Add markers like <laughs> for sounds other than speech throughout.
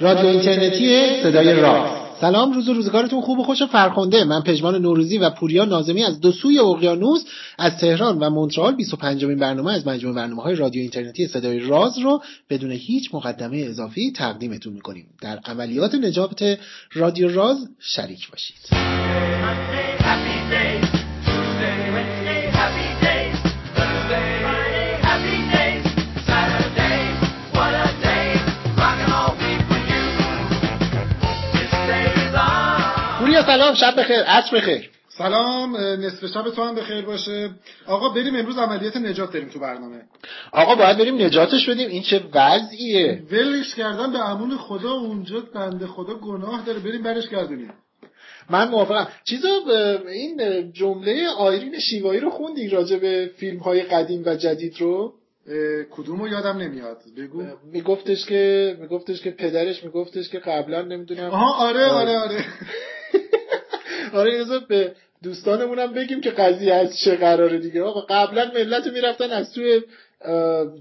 رادیو اینترنتی صدای راه سلام روز و روزگارتون خوب و خوش و فرخنده. من پژمان نوروزی و پوریا نازمی از دو سوی اقیانوس از تهران و مونترال. 25 مین برنامه از مجموع برنامه های رادیو اینترنتی صدای راز رو بدون هیچ مقدمه اضافی تقدیمتون می‌کنیم. در عملیات نجات رادیو راز شریک باشید. سلام شب بخیر عصر بخیر. سلام نصف شب تو هم بخیر باشه. آقا بریم امروز عملیات نجات داریم تو برنامه. آقا باید بریم نجاتش بدیم این چه وضعیه؟ ولش کردن به امون خدا اونجا بنده خدا گناه داره. بریم برش گردونیم. من موافقم. چیزا این جمله آیرین شیوایی رو خوندی راجع به فیلم های قدیم و جدید رو؟ کدومو یادم نمیاد. بگو. میگفتش که میگفتش که پدرش میگفتش که قبلا نمی‌دونم. آها آره آره آره. آره <laughs> یه به دوستانمونم بگیم که قضیه از چه قراره دیگه. آقا قبلا ملت می‌رفتن از توی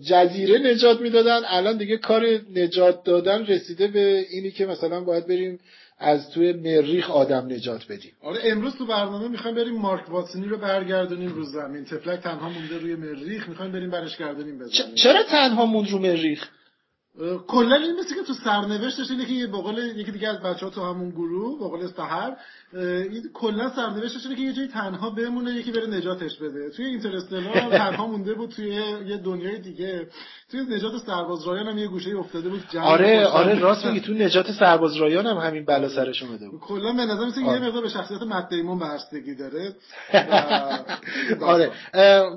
جزیره نجات می‌دادن. الان دیگه کار نجات دادن رسیده به اینی که مثلا باید بریم از توی مریخ آدم نجات بدیم. آره امروز تو برنامه می‌خوایم بریم مارک واتسونی رو برگردونیم رو زمین. تفلک تنها مونده روی مریخ می‌خوایم بریم برش گردونیم بزنیم. چرا تنها موند رو مریخ؟ کلا این مثل که تو سرنوشتش اینه که یه بقول یکی دیگه از بچه ها تو همون گروه بقول سحر این کلا سرنوشتش اینه که یه جایی تنها بمونه یکی بره نجاتش بده. توی اینترستلار هم تنها مونده بود توی یه دنیای دیگه. توی نجات سرباز رایان هم یه گوشه افتاده بود آره آره راست میگی تو نجات سرباز رایان هم همین بلا سرش اومده بود. کلا به نظر مثل یه. مقدار به شخصیت مت دیمون بستگی داره. <laughs> <laughs> آره.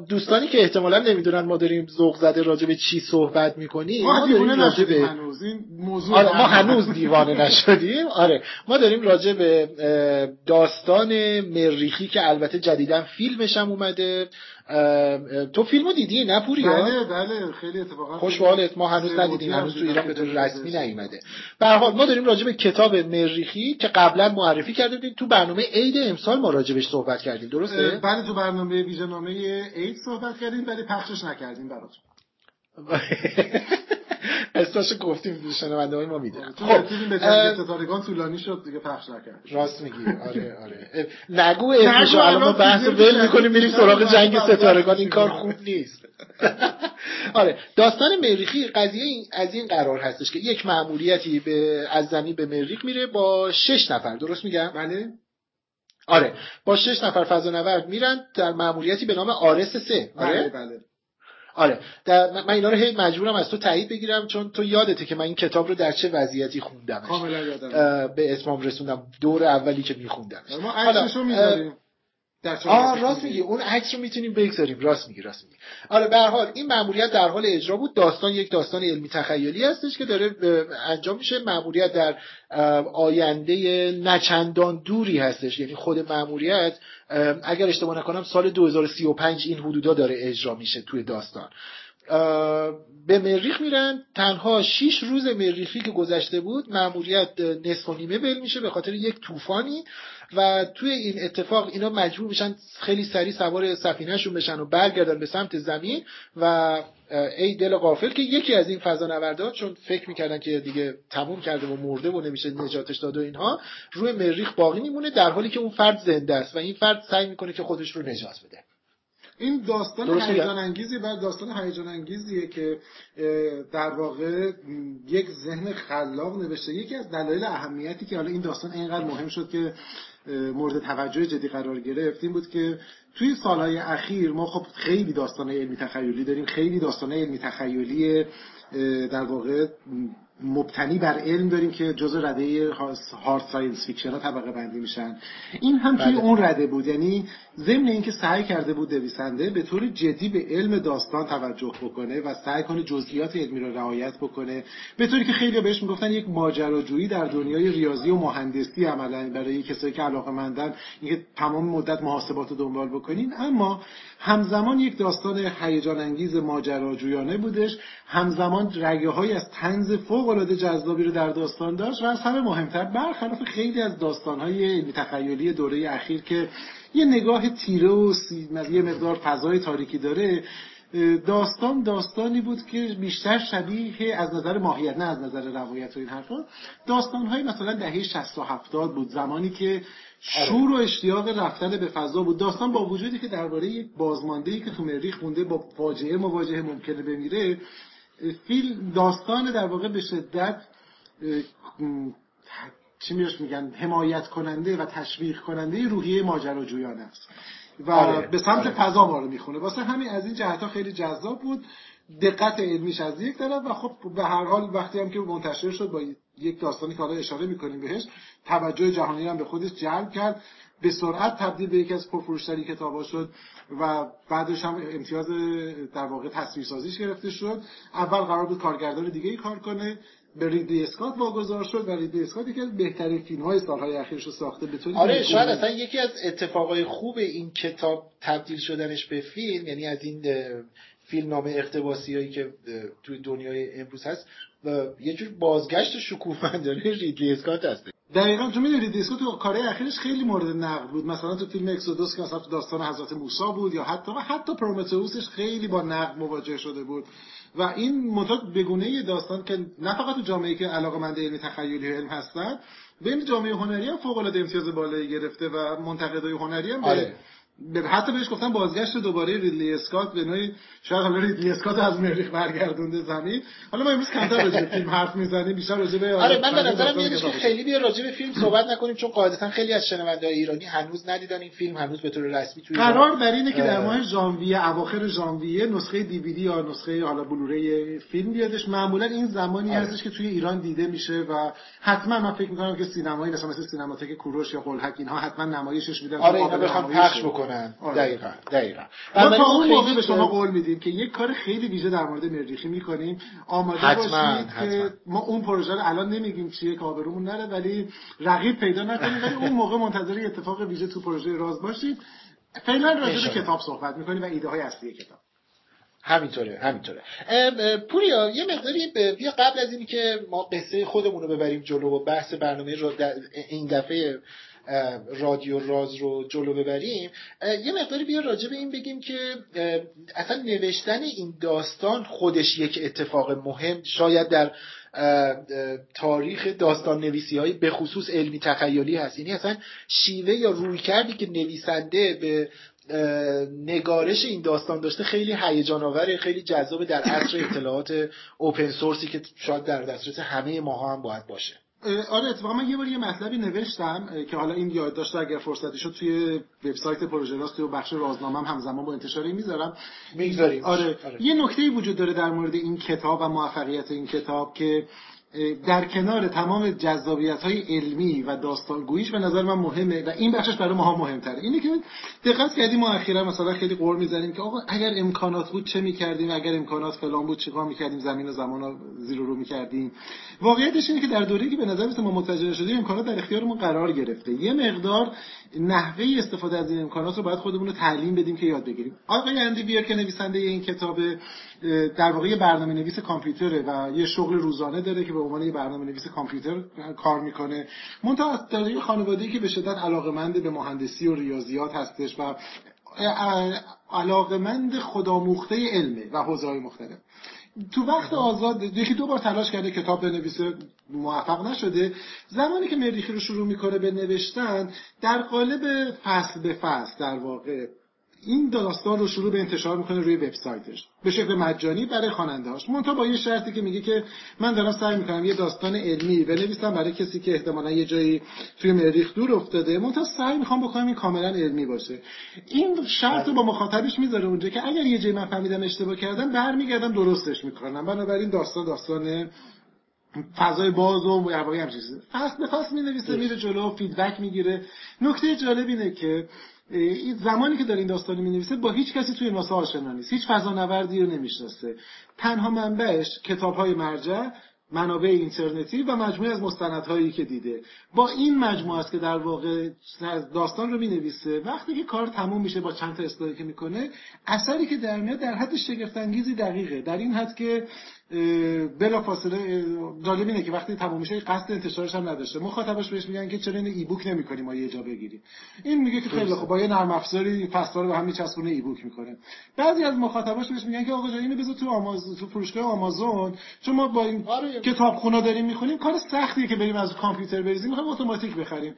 دوستانی که احتمالا نمی‌دونن ما داریم ذوق زده راجع به چی صحبت می‌کنیم ما داریم راجع به هنوز. این موضوع آره ما هنوز دیوانه <laughs> نشدیم. آره. ما داریم راجع به داستان مریخی که البته جدیدا فیلمش هم اومده. تو فیلمو دیدی؟ نه پوریا بله بله خیلی اتفاقا خوشحالت ما هنوز ندیدیم هنوز تو ایران به طور رسمی نیومده. به حال ما داریم راجع به کتاب مریخی که قبلا معرفی کرده بودیم تو برنامه عید امسال ما راجبش صحبت کردیم. درسته؟ بله تو برنامه ویژه‌نامه عید صحبت کردیم ولی پخشش نکردیم براتون. <laughs> اسمش گفتیم شنونده های ما می‌دونن خب ستارگان طولانی شد دیگه پخش نکرد. راست میگی. آره <laughs> آره. نگو اسمش الان ما بحث ول می‌کنیم میریم سراغ جنگ ستارگان. این کار خوب نیست. <laughs> آره. داستان مریخی قضیه از این قرار هستش که یک مأموریتی به از زمین به مریخ میره با شش نفر درست میگم؟ بله. آره. با شش نفر فضانورد میرن در مأموریتی به نام آرس سه. آره؟ بله, بله. آره. در من اینا رو هی مجبورم از تو تایید بگیرم چون تو یادته که من این کتاب رو در چه وضعیتی خوندم کاملا یادم. به اسمم رسوندم. دور اولی که میخوندم ما عکسشو می‌ذاریم آه راست میگی. اون عکس رو می‌تونیم بگذاریم. راست میگی راست میگی. آره به حال این ماموریت در حال اجرا بود. داستان یک داستان علمی تخیلی هستش که داره انجام میشه. ماموریت در آینده نچندان دوری هستش. یعنی خود ماموریت اگر اشتباه نکنم سال 2035 این حدودا داره اجرا میشه توی داستان. به مریخ میرن. تنها 6 روز مریخی که گذشته بود ماموریت نصف و نیمه بل میشه. به خاطر یک طوفانی و توی این اتفاق اینا مجبور میشن خیلی سریع سوار سفینهشون بشن و برگردن به سمت زمین و ای دل غافل که یکی از این فضانوردان چون فکر می‌کردن که دیگه تموم کرده و مرده و نمیشه نجاتش داد و اینها روی مریخ باقی میمونه در حالی که اون فرد زنده است و این فرد سعی می‌کنه که خودش رو نجات بده. این داستان هیجان انگیزی بر داستان هیجان انگیزیه که در واقع یک ذهن خلاق نوشته یکی از دلایل اهمیتی که حالا این داستان اینقدر مهم شد که مورد توجه جدی قرار گرفت این بود که توی سالهای اخیر ما خب خیلی داستان علمی تخیلی داریم خیلی داستان علمی تخیلی در واقع مبتنی بر علم داریم که جزء رده hard science fiction ها طبقه بندی میشن. این هم توی بله. اون رده بود. یعنی ضمن اینکه سعی کرده بود نویسنده به طور جدی به علم داستان توجه بکنه و سعی کنه جزئیات علمی رو رعایت بکنه به طوری که خیلی بهش می‌گفتن یک ماجراجویی در دنیای ریاضی و مهندسی عملا. برای کسایی که علاقه مندن اینکه تمام مدت محاسبات رو دنبال بکنین. اما همزمان یک داستان هیجان انگیز ماجراجویانه بودش. همزمان رگه های از تنز فوق العاده جذابی رو در داستان داشت و از همه مهمتر برخلاف خیلی از داستان های تخیلی دوره اخیر که یه نگاه تیره و یه مقدار فضای تاریکی داره داستان داستانی بود که بیشتر شبیه از نظر ماهیت نه از نظر روایت و این حرفا داستان های مثلا دهه 60 و 70 بود زمانی که. شور و اشتیاق رفتن به فضا بود داستان با وجودی که درباره یک بازمانده که تو مریخ مونده با فاجعه مواجهه ممکنه بمیره فیلم داستان در واقع به شدت چی میش میگن حمایت کننده و تشویق کننده روحیه ماجراجویانه است و آره. به سمت آره. فضا ما رو می‌خونه واسه همین از این جهت خیلی جذاب بود دقت علمیش از یک طرف و خب به هر حال وقتی هم که منتشر شد با یک داستانی که حالا اشاره می‌کنیم بهش توجه جهانی هم به خودش جلب کرد به سرعت تبدیل به یکی از پرفروشترین کتابا شد و بعدش هم امتیاز در واقع تصویرسازیش گرفته شد. اول قرار بود کارگردان دیگه ای کار کنه. به ریدلی اسکات واگذار شد و ریدلی اسکات یکی از بهترین فیلم های سالهای اخیرش رو ساخته. به آره شاید اصلا یکی از اتفاقای خوب این کتاب تبدیل شدنش به فیلم یعنی از این فیلم نامه اقتباسی هایی که توی دنیای امروز هست و یه جور بازگشت شکوفمندانه ریدلی اسکات هست. دقیقا تو می‌دونی اسکات تو کارهای اخیرش خیلی مورد نقد بود. مثلا تو فیلم اکسودوس که مثلا تو داستان حضرت موسی بود یا حتی و حتی پرومتئوسش خیلی با نقد مواجه شده بود. و این مدت بگونه داستان که نه فقط تو جامعه که علاقه مند علمی تخیلی علم هستن بین جامعه هنری هم فوق العاده امتیاز بالایی گرفته و منتقدای هنری هم آره. حتی بهش گفتن بازگشت دوباره ریدلی اسکات به نوعی شاید حالا ریدلی اسکات از مریخ برگردونده زمین. حالا ما امروز کمتر راجع فیلم حرف می‌زنیم بیشتر راجع به آره من به نظرم میاد که خیلی بیا راجع به فیلم صحبت نکنیم چون قاعدتا خیلی از شنونده‌های ایرانی هنوز ندیدن این فیلم هنوز به طور رسمی توی قرار بر اینه که در ماه ژانویه اواخر ژانویه نسخه دیویدی یا نسخه حالا بلوری فیلم بیادش. معمولا این زمانی آره. هستش که توی ایران دیده میشه و حتما من فکر می‌کنم که سینمایی مثلا مثل سینماتک کوروش یا قلهک اینها حتما نمایشش میدن. آره اینا بخوام پخش بکنن آره. دقیقاً دقیقا. ما تا اون موقع به شما قول میدیم که یک کار خیلی ویژه در مورد مریخی می‌کنیم. آماده باشید که ما اون پروژه رو الان نمیگیم چیه که آبرومون نره ولی رقیب پیدا نکنیم. ولی اون موقع منتظر اتفاق ویژه تو پروژه راز باشید فعلا راجع به کتاب صحبت می‌کنیم و ایده های اصلی کتاب. همینطوره همینطوره. پوریا یه مقداری بیا قبل از اینی که ما قصه خودمون رو ببریم جلو و بحث برنامه رو این دفعه رادیو راز رو جلو ببریم. یه مقداری بیا راجع به این بگیم که اصلا نوشتن این داستان خودش یک اتفاق مهم. شاید در تاریخ داستان نویسی های به خصوص علمی تخیلی هست. یعنی اصلا شیوه یا روی کردی که نویسنده به نگارش این داستان داشته خیلی هیجان خیلی جذاب در عصر اطلاعات اوپن سورسی که شاید در دسترس همه ماها هم باید باشه. آره اتفاقا من یه بار یه مطلبی نوشتم که حالا این یاد داشته اگر فرصتی شد توی وبسایت پروژه راست و بخش رازنامه هم همزمان با انتشاری می‌ذارم می‌ذاریم آره. آره. یه نکته وجود داره در مورد این کتاب و موفقیت این کتاب که در کنار تمام جذابیت های علمی و داستانگوییش به نظر من مهمه و این بخشش برای ما مهمتره. اینه که دقت کردیم ما اخیرا مثلا خیلی قور می‌زنیم که آقا اگر امکانات بود چه می‌کردیم؟ اگر امکانات فلان بود چیکار می‌کردیم؟ زمین و زمان رو زیر رو می‌کردیم. واقعیتش اینه که در دوره‌ای که به نظر ما متوجه شدیم امکانات در اختیارمون قرار گرفته. یه مقدار نحوه استفاده از این امکانات رو باید خودمون رو تعلیم بدیم که یاد بگیریم. آقای اندی بیر که نویسنده این کتاب در واقع برنامه نویس کامپیوتره و یه شغل روزانه داره که به عنوان یه برنامه نویس کامپیوتر کار می‌کنه. منتها در یه خانواده‌ای که به شدت علاقمند به مهندسی و ریاضیات هستش و علاقمند خداموخته علمه و حوزه‌های مختلف. تو وقت آزاد یکی دو بار تلاش کرده کتاب بنویسه موفق نشده. زمانی که مریخی رو شروع می‌کنه به نوشتن در قالب فصل به فصل در واقع این داستان رو شروع به انتشار می‌کنه روی وبسایتش. به شکل مجانی برای خواننده هاش منتها با یه شرطی که میگه که من دارم سعی می‌کنم یه داستان علمی بنویسم برای کسی که احتمالا یه جایی توی مریخ دور افتاده. منتها سعی می‌خوام بکنم این کاملا علمی باشه. این شرط رو با مخاطبش می‌ذاره اونجا که اگر یه جایی من فهمیدم اشتباه کردم برمیگردم درستش می‌کنم. بنابراین داستان داستان فضای باز و واقعا هم چیزی فصل به فصل می نویسه میره جلو فیدبک می‌گیره. نکته جالب اینه که این زمانی که داره این داستان می نویسه با هیچ کسی توی ناسا آشنا نیست هیچ فضا نوردی رو نمی‌شناسه. تنها منبعش کتاب های مرجع منابع اینترنتی و مجموعه از مستندهایی که دیده. با این مجموعه است که در واقع داستان رو می نویسه وقتی که کار تموم میشه با چند تا اصلاحی که می‌کنه اثری که در میاد در حد شگفت انگیزی دقیقه. در این حد که بلا فاصله جالب اینه که وقتی تموم میشه قصد انتشارش هم نداشته. مخاطبش بهش میگن که چرا این ای بوک نمی‌کنیم ما یه جا بگیریم. این میگه که خیلی خوب با یه نرم افزاری فصل رو به هم میچسبونه ای بوک می‌کنه. بعضی از مخاطباش بهش میگن که آقا جان اینو بذار تو آمازون تو فروشگاه آمازون. چون ما با این آره. کتابخونه داریم می‌خونیم کار سختیه که بریم از کامپیوتر بریزیم می‌خوایم اتوماتیک بخریم.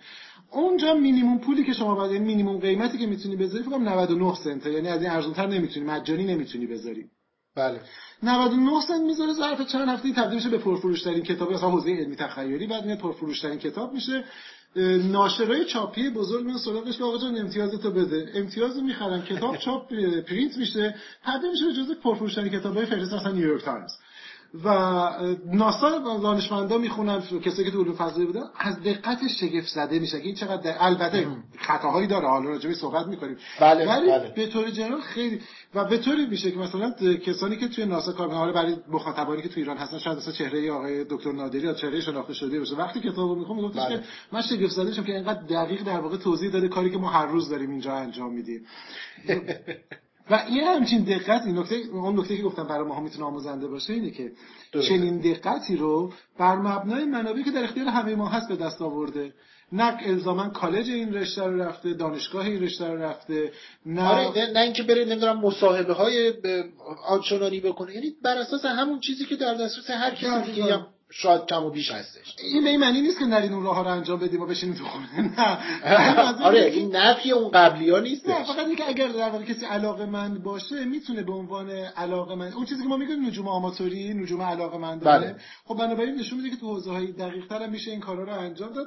اونجا مینیمم پولی که شما باید یعنی مینیمم قیمتی که می‌تونی بذاری فکر 99 سنت یعنی از این ارزانتر نمی‌تونی مجانی نمی‌تونی بذاری. بله. 99 سنت می‌ذاره ظرف چند هفته تبدیل میشه به پرفروشترین کتاب. اصلا حوزه علمی تخیلی بعد میاد پرفروشترین کتاب میشه. ناشرای چاپی بزرگ میان سراغش که آقا جان امتیازتو بده. امتیاز می‌خرن کتاب چاپ پرینت میشه. تبدیل میشه به جزو پرفروشترین کتابای فهرست مثلا نیویورک تایمز. و ناسا دانشمندا می‌خونن کسایی که تو علوم فضایی بودن از دقت شگفت زده میشه این چقدر البته خطاهایی داره حالا راجع صحبت می‌کنیم بله ولی بله. به طور general خیلی و به طوری میشه که مثلا کسانی که توی ناسا کار می‌کنن برای مخاطبانی که تو ایران هستن شاید مثلا چهره آقای دکتر نادری یا چهره شناخته شده باشه وقتی کتابو می‌خوام میگفتش بله. که من شگفت زده شدم که اینقدر دقیق در واقع توضیح داده کاری که ما هر روز داریم اینجا انجام میدیم و این همچین دقت این نکته اون نکته که گفتم برای ما هم می‌تونه آموزنده باشه اینه که چنین دقتی رو بر مبنای منابعی که در اختیار همه ما هست به دست آورده. نه الزاما کالج این رشته رو رفته دانشگاه این رشته رو رفته نه آره نه اینکه بره نمی‌دونم مصاحبه های آنچنانی بکنه. یعنی بر اساس همون چیزی که در دسترس هر کسی دیگه هم شاید کم و بیش هستش. این به این معنی نیست که نرین اون راه ها رو انجام بدیم و بشینیم تو خونه. نه. <laughs> آره این نفی اون قبلی ها نیست نه فقط اینکه اگر در واقع کسی علاقه من باشه می‌تونه به عنوان علاقه من اون چیزی که ما میگیم نجوم آماتوری نجوم علاقه من بله. خب بنابراین نشون میده که تو حوزه های دقیق تر هم میشه این کارا رو انجام داد.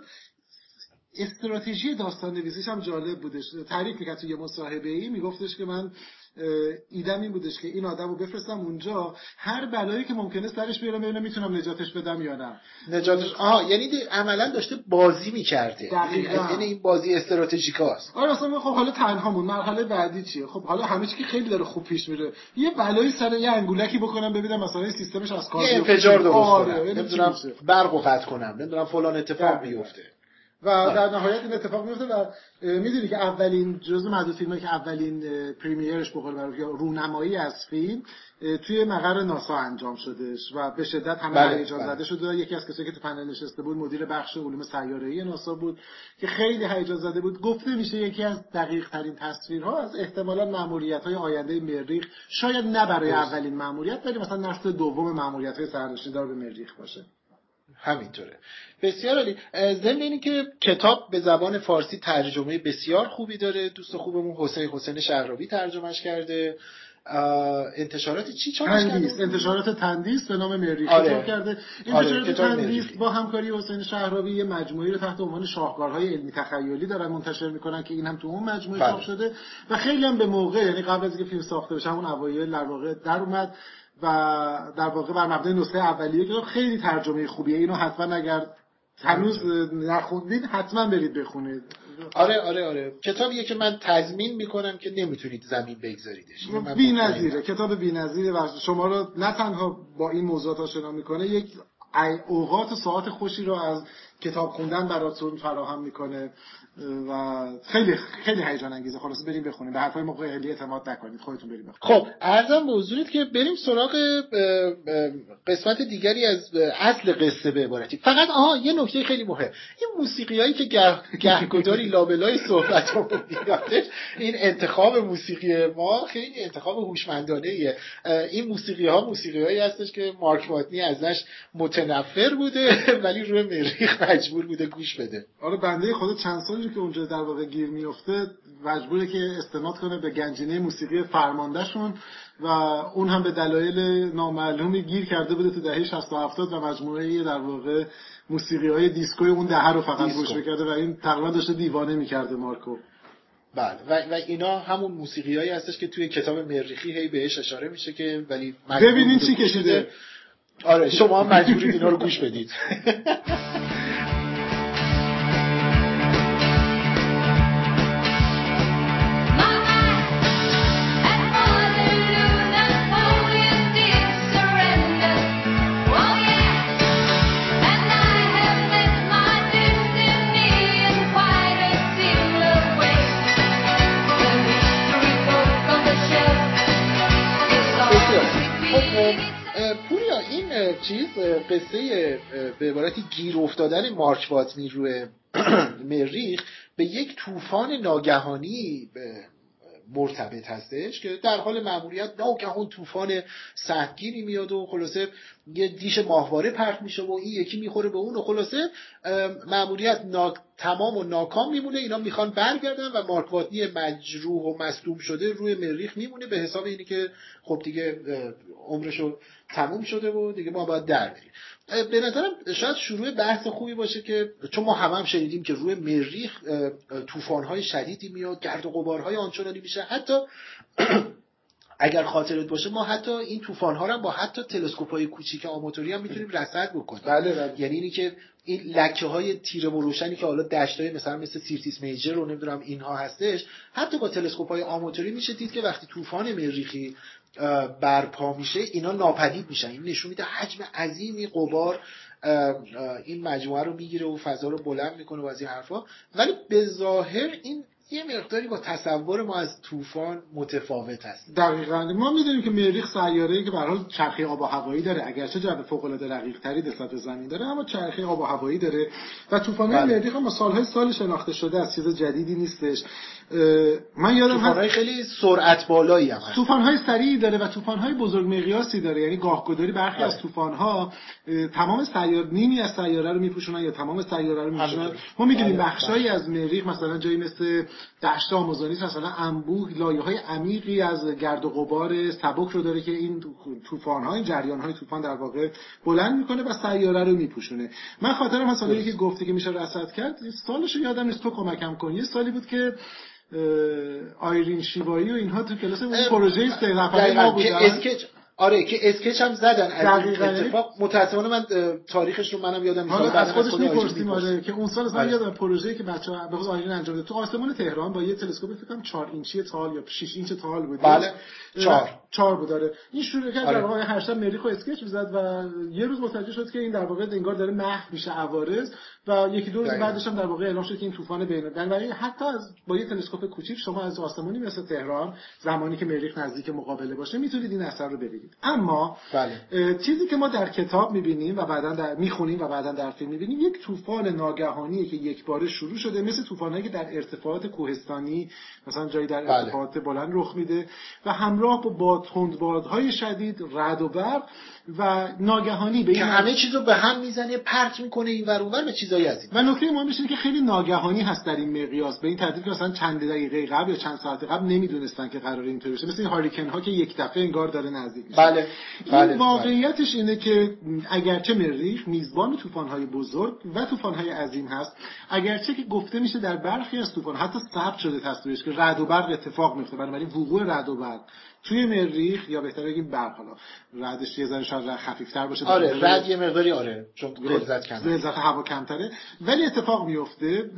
استراتژی داستان نویسیش هم جالب بودش. تعریف می‌کرد تو یه مصاحبه ای میگفتش که من ایدم این بودش که این آدم رو بفرستم اونجا هر بلایی که ممکنه سرش بیارم ببینم می‌تونم نجاتش بدم یا نه. نجاتش آها یعنی عملا داشته بازی می‌کرده. یعنی این بازی استراتژیکاست. آره اصلا خب حالا تنهامون. مرحله بعدی چیه؟ خب حالا همه چی که خیلی داره خوب پیش میره. یه بلایی سر یه انگولکی بکنم ببینم مثلا سیستمش از کار یه انفجار درست آره. کنم. یعنی نمی‌دونم برق قطع کنم. نمی‌دونم فلان اتفاق بیفته. و. در نهایت این اتفاق میفته و می‌دونی که اولین جزء معدود فیلمایی که اولین پریمیرش به قول یا رونمایی از فیلم توی مقر ناسا انجام شدش و به شدت همه بله. هیجان بله. زده شده یکی از کسایی که تو پنل نشسته بود مدیر بخش علوم سیاره‌ای ناسا بود که خیلی هیجان زده بود گفته میشه یکی از دقیق ترین تصویرها از احتمالا ماموریت های آینده مریخ شاید نه برای اولین ماموریت ولی مثلا نسل دوم ماموریت های سرنشیندار به مریخ باشه همینطوره. بسیار عالی. ضمن اینی که کتاب به زبان فارسی ترجمه بسیار خوبی داره. دوست خوبمون حسین حسین شهرابی ترجمهش کرده. انتشارات چی چاپش کرده؟ انتشارات تندیس به نام مریخ آره. چاپ کرده. انتشارات آره. تندیس با همکاری حسین شهرابی یه مجموعه رو تحت عنوان شاهکارهای علمی تخیلی دارن منتشر می‌کنن که این هم تو اون مجموعه چاپ بله. شده. و خیلی هم به موقع یعنی قبل از اینکه فیلم ساخته بشه همون اوایل در واقع در اومد. و در واقع بر مبنای نسخه اولیه که خیلی ترجمه خوبیه. اینو حتما اگر هنوز نخوندید حتما برید بخونید. آره آره آره. کتابیه که من تضمین می‌کنم که نمی‌تونید زمین بگذاریدش. بی‌نظیره کتاب بی‌نظیره و شما رو نه تنها با این موضوعات آشنا می‌کنه یک اوقات ساعت خوشی رو از کتاب خوندن براتون فراهم می‌کنه. و خیلی خیلی هیجان انگیزه. خلاص بریم بخونیم. به حرفای موقع خیلی اعتماد نکنید. خودتون بریم بخونید. خب ارزم به حضورت که بریم سراغ قسمت دیگری از اصل قصه به عبارتی. فقط آها یه نکته خیلی مهم. این موسیقی هایی که گهگداری لابلای صحبت رو این انتخاب موسیقی ما خیلی انتخاب هوشمندانه ایه این موسیقی ها موسیقی هایی هستش که مارک واتنی ازش متنفر بوده <laughs> ولی روی مریخ مجبور بوده گوش بده. آره بنده خدا چند که اونجا در واقع گیر میفته مجبوره که استناد کنه به گنجینه موسیقی فرماندهشون و اون هم به دلایل نامعلومی گیر کرده بوده تو دهه 60 و 70 و مجموعه در واقع موسیقی های دیسکوی اون دهه رو فقط گوش می‌کرده و این تقریبا داشته دیوانه می‌کرده مارکو. بله. و, و اینا همون موسیقی هایی هستش که توی کتاب مریخی هی بهش اشاره میشه که ولی ببینین چی کشیده. آره شما هم مجبورید اینا رو گوش بدید. <laughs> چیز قصه به عبارتی گیر افتادن مارک واتنی روی <clears throat> مریخ به یک طوفان ناگهانی مرتبط هستش که در حال مأموریت ناگهان طوفان سهمگینی میاد و خلاصه یه دیش ماهواره پرت میشه و این یکی می‌خوره به اون و خلاصه مأموریت تمام و ناکام میمونه اینا می‌خوان برگردن و مارک واتنی مجروح و مصدوم شده روی مریخ میمونه به حساب اینی که خب دیگه عمرشو تموم شده و دیگه ما باید در بریم. به نظرم شاید شروع بحث خوبی باشه که چون ما هم هم شنیدیم که روی مریخ طوفان‌های شدیدی میاد گرد و غبارهای آنچنانی میشه حتی <clears throat> اگر خاطرت باشه ما حتی این طوفان ها رو با حتی تلسکوپ های کوچیک آماتوری هم می‌تونیم رصد بکنیم بله بله. یعنی اینی که این لکه های تیره و روشنی که حالا دشت های مثلا مثل سیرتیس میجر رو نمی‌دونم اینها هستش حتی با تلسکوپ های آماتوری میشه دید که وقتی طوفان مریخی برپا میشه اینا ناپدید میشن. این نشون میده حجم عظیمی قبار این مجموعه رو می‌گیره و فضا رو بلند می‌کنه و از این حرفا. ولی به ظاهر این یه مقداری با تصور ما از طوفان متفاوت هست. دقیقا. ما می‌دونیم که مریخ سیاره که به حال چرخه آب و هوایی داره. اگرچه جو فوق العاده رقیق تری نسبت به زمین داره اما چرخه آب و هوایی داره. و طوفان بله. مریخ هم سالهای سال شناخته شده از چیز جدیدی نیستش. من یادم هست خیلی سرعت بالایی هم هست. های سریعی داره و های بزرگ مقیاسی داره. یعنی گاهگداری برخی از بله. ها تمام سیاره نیمی از سیاره رو میپوشونن یا تمام سیاره رو میپوشونن. ما می‌دونیم بله. بخشایی از مریخ مثلا جایی مثل دشت آمازونی مثلا انبوه لایه های عمیقی از گرد و غبار سبک رو داره که این طوفان های جریان های طوفان در واقع بلند می‌کنه و سیاره رو میپوشونه. من خاطرم مثلا یکی گفته که میشه رصد کرد سالش یادم نیست تو کمکم کن. یه سالی بود که آیرین شیوایی و اینها تو کلاس اون پروژه سه نفره ما بودن. آره که اسکچ هم زدن از اتفاق. متأسفانه من تاریخش رو منم یادم نیست. از خودش می‌پرسیم آره که اون سال اصلا آره. یادم پروژه‌ای که بچه‌ها به خصوص آیرین انجام داد تو آسمان تهران با یه تلسکوپ فکر کنم 4 اینچی تال یا 6 اینچ تال بود بله 4 4 بود داره این شروع کرد آره. در واقع هر شب مریخ اسکچ می‌زد و یه روز متوجه شد که این در واقع انگار داره محو میشه عوارض. و یکی دو روز بعدش هم در واقع اعلام شد که این طوفان بین بنابراین حتی از با یه تلسکوپ کوچیک شما از آسمانی مثل تهران زمانی که مریخ نزدیک مقابله باشه می‌تونید این اثر رو ببینید. اما بله. چیزی که ما در کتاب می‌بینیم و بعدا در می‌خونیم و بعدا در فیلم می‌بینیم یک طوفان ناگهانیه که یک باره شروع شده مثل طوفانایی که در ارتفاعات کوهستانی مثلا جایی در بله. ارتفاعات بلند رخ میده و همراه با باد تندبادهای شدید رعد و برق و ناگهانی به این که همه چیز رو به هم می‌زنه پرت می‌کنه این ور اونور به چیزایی از این و نکته مهمش اینه که خیلی ناگهانی هست در این مقیاس به این ترتیب که مثلا چند دقیقه قبل یا چند ساعت قبل نمی‌دونستن که قرار اینطوری بشه مثل این هاریکن ها که یک دفعه انگار داره نزدیک بله. بله. این واقعیتش اینه که اگرچه مریخ میزبان طوفان های بزرگ و طوفان های عظیم هست اگرچه که گفته میشه در برخی از طوفان حتی ثبت شده تصویرش که رعد و برق اتفاق میفته بنابراین وقوع رعد و برق توی مریخ یا بهتره بگیم برق حالا رعدش یه ذره شاید خفیفتر باشه آره رد یه مقداری آره چون غلظت کمه. غلظت هوا کمتره. ولی اتفاق میفته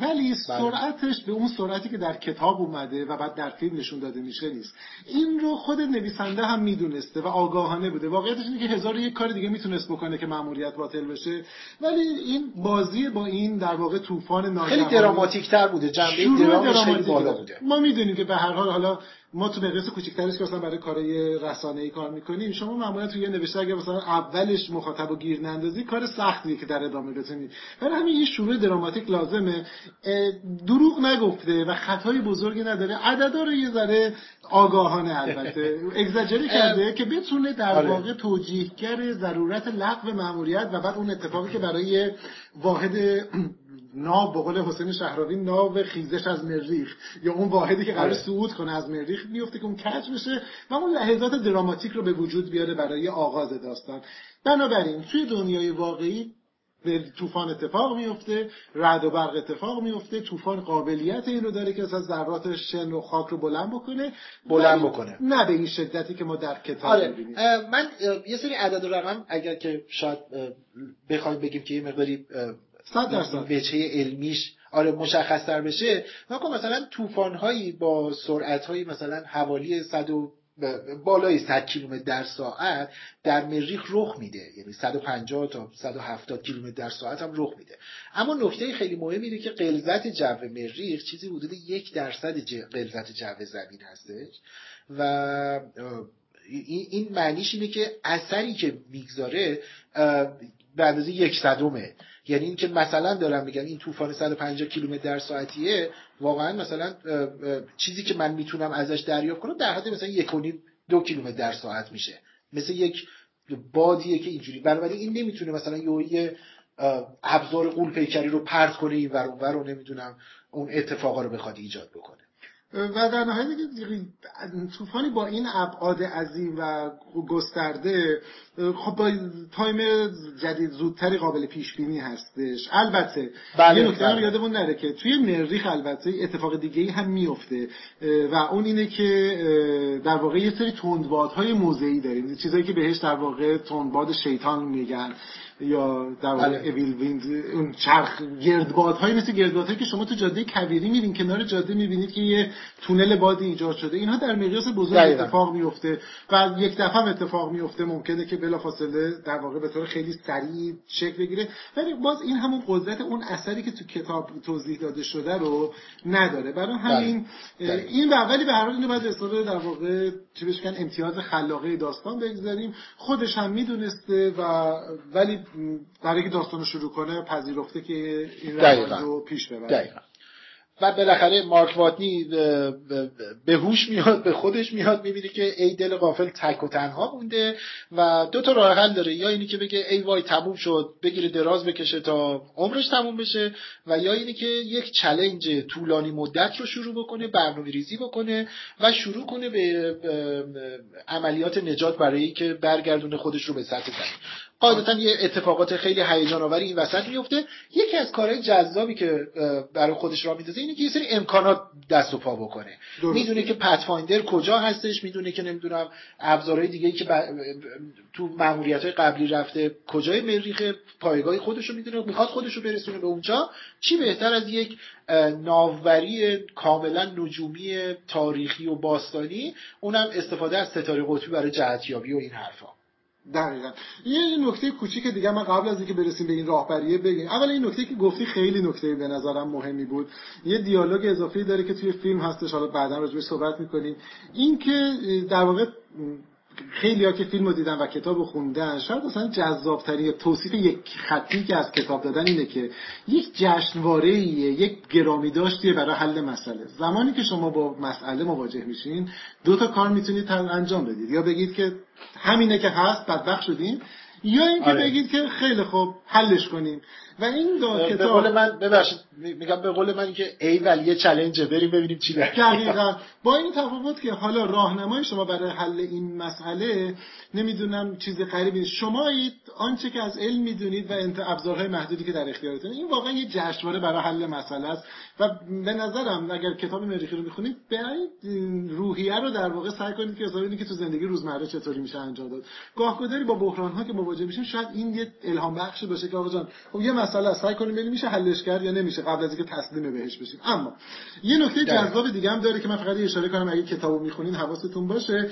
ولی بله. سرعتش به اون سرعتی که در کتاب اومده و بعد در فیلم نشون داده میشه نیست. این رو خود نویسنده هم می‌دونسته و آگاهانه بوده. واقعیتش اینه که هزار یک کار دیگه می‌تونست بکنه که ماموریت باطل بشه. ولی این بازی با این در واقع طوفان ناگهانی خیلی دراماتیک تر بوده. جنبه درامش خیلی بالا بوده. ما می‌دونیم که به هر حال حالا ما تو مقیاس کوچیک‌ترش که مثلا برای کارهای رسانه‌ای کار می‌کنیم. شما معمولا تو یه نوشته اگه مثلا اولش مخاطب و گیر نندازی کار سختیه که در ادامه بتونی. ولی همین یه شروع دراماتیک لازمه. دروغ نگفته و خطای بزرگی نداره. عددا رو یه ذره آگاهانه البته. اگزاجری کرده که بتونه در آره. واقع توجیهگر ضرورت لغو مأموریت و بعد اون اتفاقی که برای واحد ناو به قول حسین شهراوی ناو خیزش از مریخ. یا اون واحدی که قرار آره. صعود کنه از مریخ میفته که اون کج بشه و اون لحظات دراماتیک رو به وجود بیاره برای آغاز داستان. بنابراین توی دنیای واقعی طوفان اتفاق میفته رعد و برق اتفاق میفته طوفان قابلیت این رو داره که از ذرات شن و خاک رو بلند بکنه. بلند بکنه. نه به این شدتی که ما در کتاب آره. من یه سری عدد و رقم اگر که شاید بخوایم بگیم که یه مقداری صد درصد. وجهه علمیش آره مشخص تر بشه. نکن مثلا طوفان هایی با سرعت هایی مثلا حوالی 100 و بالای 100 کیلومتر در ساعت در مریخ رخ میده. یعنی 150 تا 170 کیلومتر در ساعت هم رخ میده. اما نکته خیلی مهم اینه که غلظت جو مریخ چیزی حدود یک درصد غلظت جو زمین هستش. و این معنیش اینه که اثری که می‌گذاره به اندازه یک صدومه یعنی اینکه مثلا دارم میگم این طوفان 150 کیلومتر در ساعتیه واقعا مثلا چیزی که من می‌تونم ازش دریافت کنم در حد مثلا یک و دو کیلومتر در ساعت میشه. مثل یک بادیه که اینجوری. بنابراین این نمی‌تونه مثلا یه ابزار قول پیکری رو پرت کنه این ور رو نمی‌دونم اون اتفاقا رو بخواد ایجاد بکنه. و در نهایت طوفانی با این ابعاد عظیم و گسترده خب با تایم جدید زودتری قابل پیش بینی هستش. البته بله یه نکته هم بله. یادمون نره که توی مریخ البته اتفاق دیگه ای هم میفته و اون اینه که در واقع یه سری تندبادهای موضعی داریم. چیزایی که بهش در واقع تندباد شیطان میگن. یا در واقع بله. اویل ویند اون چرخ گردبادهایی مثل گردبادهایی که شما تو جاده کویری می‌بینید کنار جاده می‌بینید که یه تونل بادی ایجاد شده اینها در مقیاس بزرگ اتفاق میفته و یک دفعه اتفاق میفته ممکنه که بلافاصله در واقع به طور خیلی سریع شکل بگیره ولی باز این همون قدرت اون اثری که تو کتاب توضیح داده شده رو نداره برای بله. همین بله. این به اولی به هر حال اینو باید در واقع چه امتیاز خلاقه داستان بگذاریم خودش هم می‌دونسته و ولی برای که داستان شروع کنه پذیرفته که این روند رو پیش ببره. و بالاخره مارک واتنی به هوش میاد به خودش میاد می‌بینه که ای دل غافل تک و تنها مونده و دو تا راه حل داره. یا اینی که بگه ای وای تموم شد بگیره دراز بکشه تا عمرش تموم بشه و یا اینی که یک چلنج طولانی مدت رو شروع بکنه برنامه ریزی بکنه و شروع کنه به عملیات نجات برای که برگردونه خودش رو به سطح زمین قاعدتا یه اتفاقات خیلی هیجان آوری این وسط میفته یکی از کارهای جذابی که برای خودش را میندازه اینه که یه سری امکانات دست و پا بکنه. می‌دونه که پتفایندر کجا هستش می‌دونه که نمی‌دونم ابزارهای دیگه که تو ماموریت های قبلی رفته کجای مریخ پایگاه خودش رو می‌دونه می‌خواد خودش رو برسونه به اونجا. چی بهتر از یک ناوبری کاملا نجومی تاریخی و باستانی اونم استفاده از ستاره قطبی برای جهتیابی و این حرفا. دقیقا. یه نکته کوچیک دیگه من قبل از اینکه برسیم به این راهبریه بگیم. اول این نکته که گفتی خیلی نکته به نظرم مهمی بود. یه دیالوگ اضافی داره که توی فیلم هستش. حالا بعدا راجبش صحبت می‌کنیم. این که در واقع خیلی ها که فیلم رو دیدن و کتاب رو خوندن شاید مثلا جذابترین یا توصیف یک خطی که از کتاب دادن اینه که یک جشنواره یک گرامی داشتیه برای حل مسئله. زمانی که شما با مسئله مواجه میشین دو تا کار می‌تونید انجام بدید. یا بگید که همینه که هست بدبخت شدیم یا اینکه آره. بگید که خیلی خوب حلش کنیم و این دو کتاب به قول من ببخشید میگم به قول من که ای ولی یه چالنجه بریم ببینیم چی دقیقاً. با این تفاوت که حالا راهنمای شما برای حل این مسئله نمی‌دونم چیز غریبی شما آنچه که از علم می‌دونید و انت ابزارهای محدودی که در اختیارتون. این واقعا یه جشنواره برای حل مسئله است. و به نظرم اگر کتاب مریخی رو می‌خونید به روحیه رو در واقع سعی کنید که حساب که تو زندگی روزمره چطوری میشه انجام داد. گاهگداری با بحران ها که مواجه میشیم شاید این یه الهام بخشی باشه که آقا جان خب یه مسئله سعی کنیم ببینیم میشه حلش کرد یا نمیشه قبل از اینکه تسلیم بهش بشیم. اما یه نکته جذاب دیگه هم داره که من فقط اشاره کنم اگه کتابو می‌خونین حواستون باشه.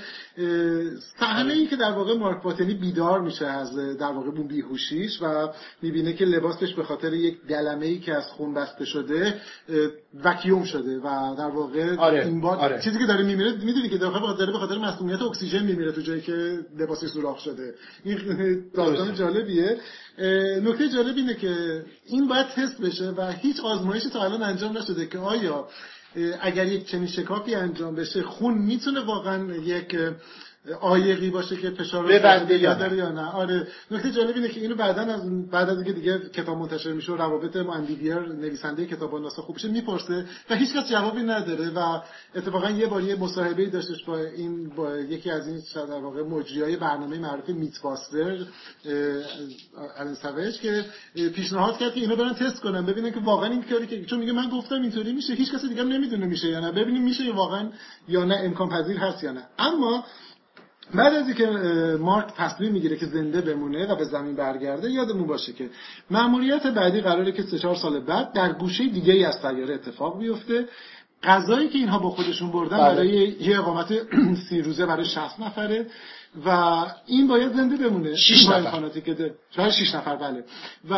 صحنه ای که در واقع مارک واتنی بیدار میشه از در واقع اون بیهوشیش و می‌بینه که لباسش به خاطر یک دلمه ای که از خون بسته شده وکیوم شده و در واقع آره. این بار آره. چیزی که داره میمیره می‌دونی که داره به خاطر مسئولیت اکسیژن میمیره تو جایی که لباسش سوراخ شده. این داستان جالبیه. نکته جالب اینه که این باید تست بشه و هیچ آزمایشی تا الان انجام نشده که آیا اگر یک چنین شکافی انجام بشه خون می‌تونه واقعا یک آیقی باشه که فشار ببنده یا داره یا نه. آره. نکته جالب اینه که اینو بعدا از بعد از اینکه دیگه کتاب منتشر میشه و روابط ماندیویر نویسنده کتاب ناسا خوب بشه می‌پرسه و هیچکس جوابی نداره و اتفاقا یه بار یه مصاحبه داشتش با این با یکی از این در واقع مجریای برنامه معروف میت باستر الان سویج که پیشنهاد کرد که اینو برن تست کنن ببینن که واقعا این کاری که چون میگه من گفتم اینطوری میشه هیچ کسی دیگه نمی‌دونه میشه یا نه. ببینیم میشه واقعا یا نه امکان پذیر هست یا نه. اما بعد از اینکه مارک تصمیم می‌گیره که زنده بمونه و به زمین برگرده یادمون باشه که مأموریت بعدی قراره که سه چهار سال بعد در گوشه دیگه ای از سیاره اتفاق بیفته. غذایی که اینها با خودشون بردن بله. برای یه اقامت <clears throat> سی روزه برای 60 نفره و این باید زنده بمونه. 6 نفر. که شاید 6 نفر بله. و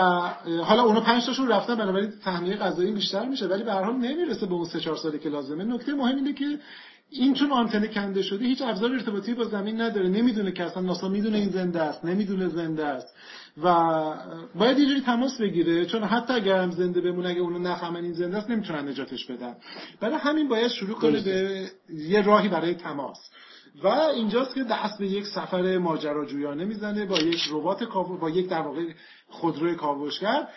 حالا اونا 5 تاشون رفتن بنابراین تهمیه غذایی بیشتر میشه ولی به هر حال نمی‌رسه به اون 3 4 سالی که لازمه. نکته مهم اینه که این چون آنتنه کنده شده هیچ ابزار ارتباطی با زمین نداره. نمی‌دونه که اصلا ناسا می‌دونه این زنده است نمی‌دونه زنده است. و باید یه جوری تماس بگیره چون حتی اگر هم زنده بمونه اگه اونو نفهمن این زنده است نمی‌تونن نجاتش بدن. برای همین باید شروع کنه به یه راهی برای تماس. و اینجاست که دست به یک سفر ماجراجویانه می‌زنه با یک ربات با یک در واقع خودروی کاوشگر.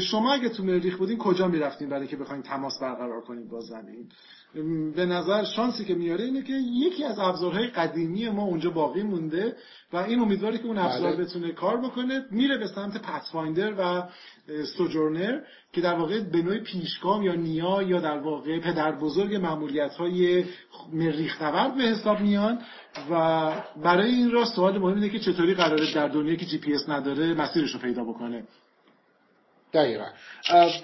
شما اگه تو مریخ بودین کجا می‌رفتین برای که بخواین تماس برقرار کنید با زمین؟ به نظر شانسی که میاره اینه که یکی از ابزارهای قدیمی ما اونجا باقی مونده و این امیدواره که اون ابزار بله. بتونه کار بکنه میره به سمت Pathfinder و Sojourner که در واقع به نوعی پیشگام یا نیا یا در واقع پدر بزرگ مأموریت های مریخ نورد به حساب میان و برای این راه سوال مهم اینه که چطوری قراره در دنیا که جی پی اس نداره مسیرش رو پیدا بکنه دقیقا.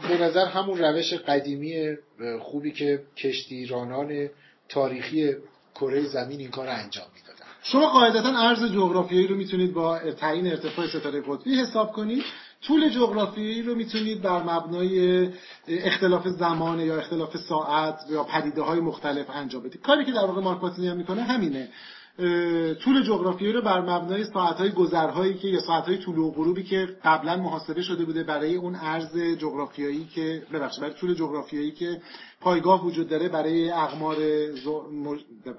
به نظر همون روش قدیمی خوبی که کشتیرانان تاریخی کره زمین این کار انجام می‌دادن. شما قاعدتا عرض جغرافیایی رو می‌تونید با تعیین ارتفاع ستاره قطبی حساب کنید. طول جغرافیایی رو می‌تونید بر مبنای اختلاف زمان یا اختلاف ساعت یا پدیده های مختلف انجام بدید. کاری که در واقع مارک هم می‌کنه همینه. طول جغرافیایی رو بر مبنای ساعتهای گذرهایی که یا ساعتهای طول و غروبی که قبلا محاسبه شده بوده برای اون عرض جغرافیایی که ببخشید برای طول جغرافیایی که پایگاه وجود داره برای اقمار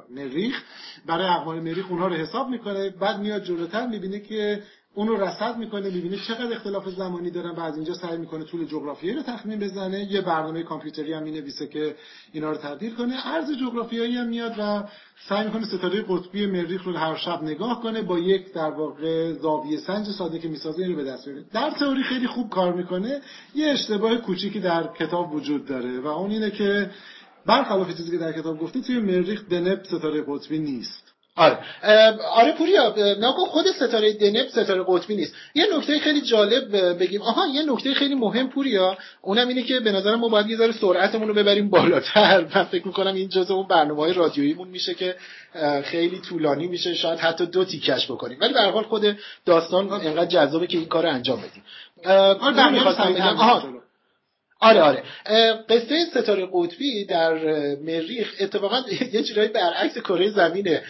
مریخ برای اقمار مریخ اونها رو حساب می‌کنه. بعد میاد جلوتر می‌بینه که اون رو رصد می‌کنه می‌بینه چقدر اختلاف زمانی دارن و از اینجا سعی می‌کنه طول جغرافیایی رو تخمین بزنه. یه برنامه کامپیوتری هم می‌نویسه که اینا رو تعدیل کنه. عرض جغرافیایی هم میاد و سعی می‌کنه ستاره قطبی مریخ رو هر شب نگاه کنه با یک در واقع زاویه سنج ساده که می‌سازه اینو به دست بیاره در تئوری خیلی خوب کار می‌کنه. یه اشتباه کوچیکی در کتاب وجود داره و اون اینه که برخلاف چیزی که در کتاب گفته توی مریخ دنب ستاره قطبی نیست. آره. آره پوریا نگو خود ستاره دنب ستاره قطبی نیست. یه نکته خیلی جالب بگیم. آها یه نکته خیلی مهم پوریا. اونم اینه که به نظر ما باید یه ذره سرعتمون رو ببریم بالاتر. <laughs> من فکر می‌کنم این جزء اون برنامه های رادیوییمون میشه که خیلی طولانی میشه. شاید حتی دو تیکش بکنیم. ولی به حال خود داستان انقدر جذابه که این کار انجام بدیم. آره آره آره. قصه ستاره قطبی در مریخ اتفاقا <laughs> یه جورایی برعکس کره زمینه.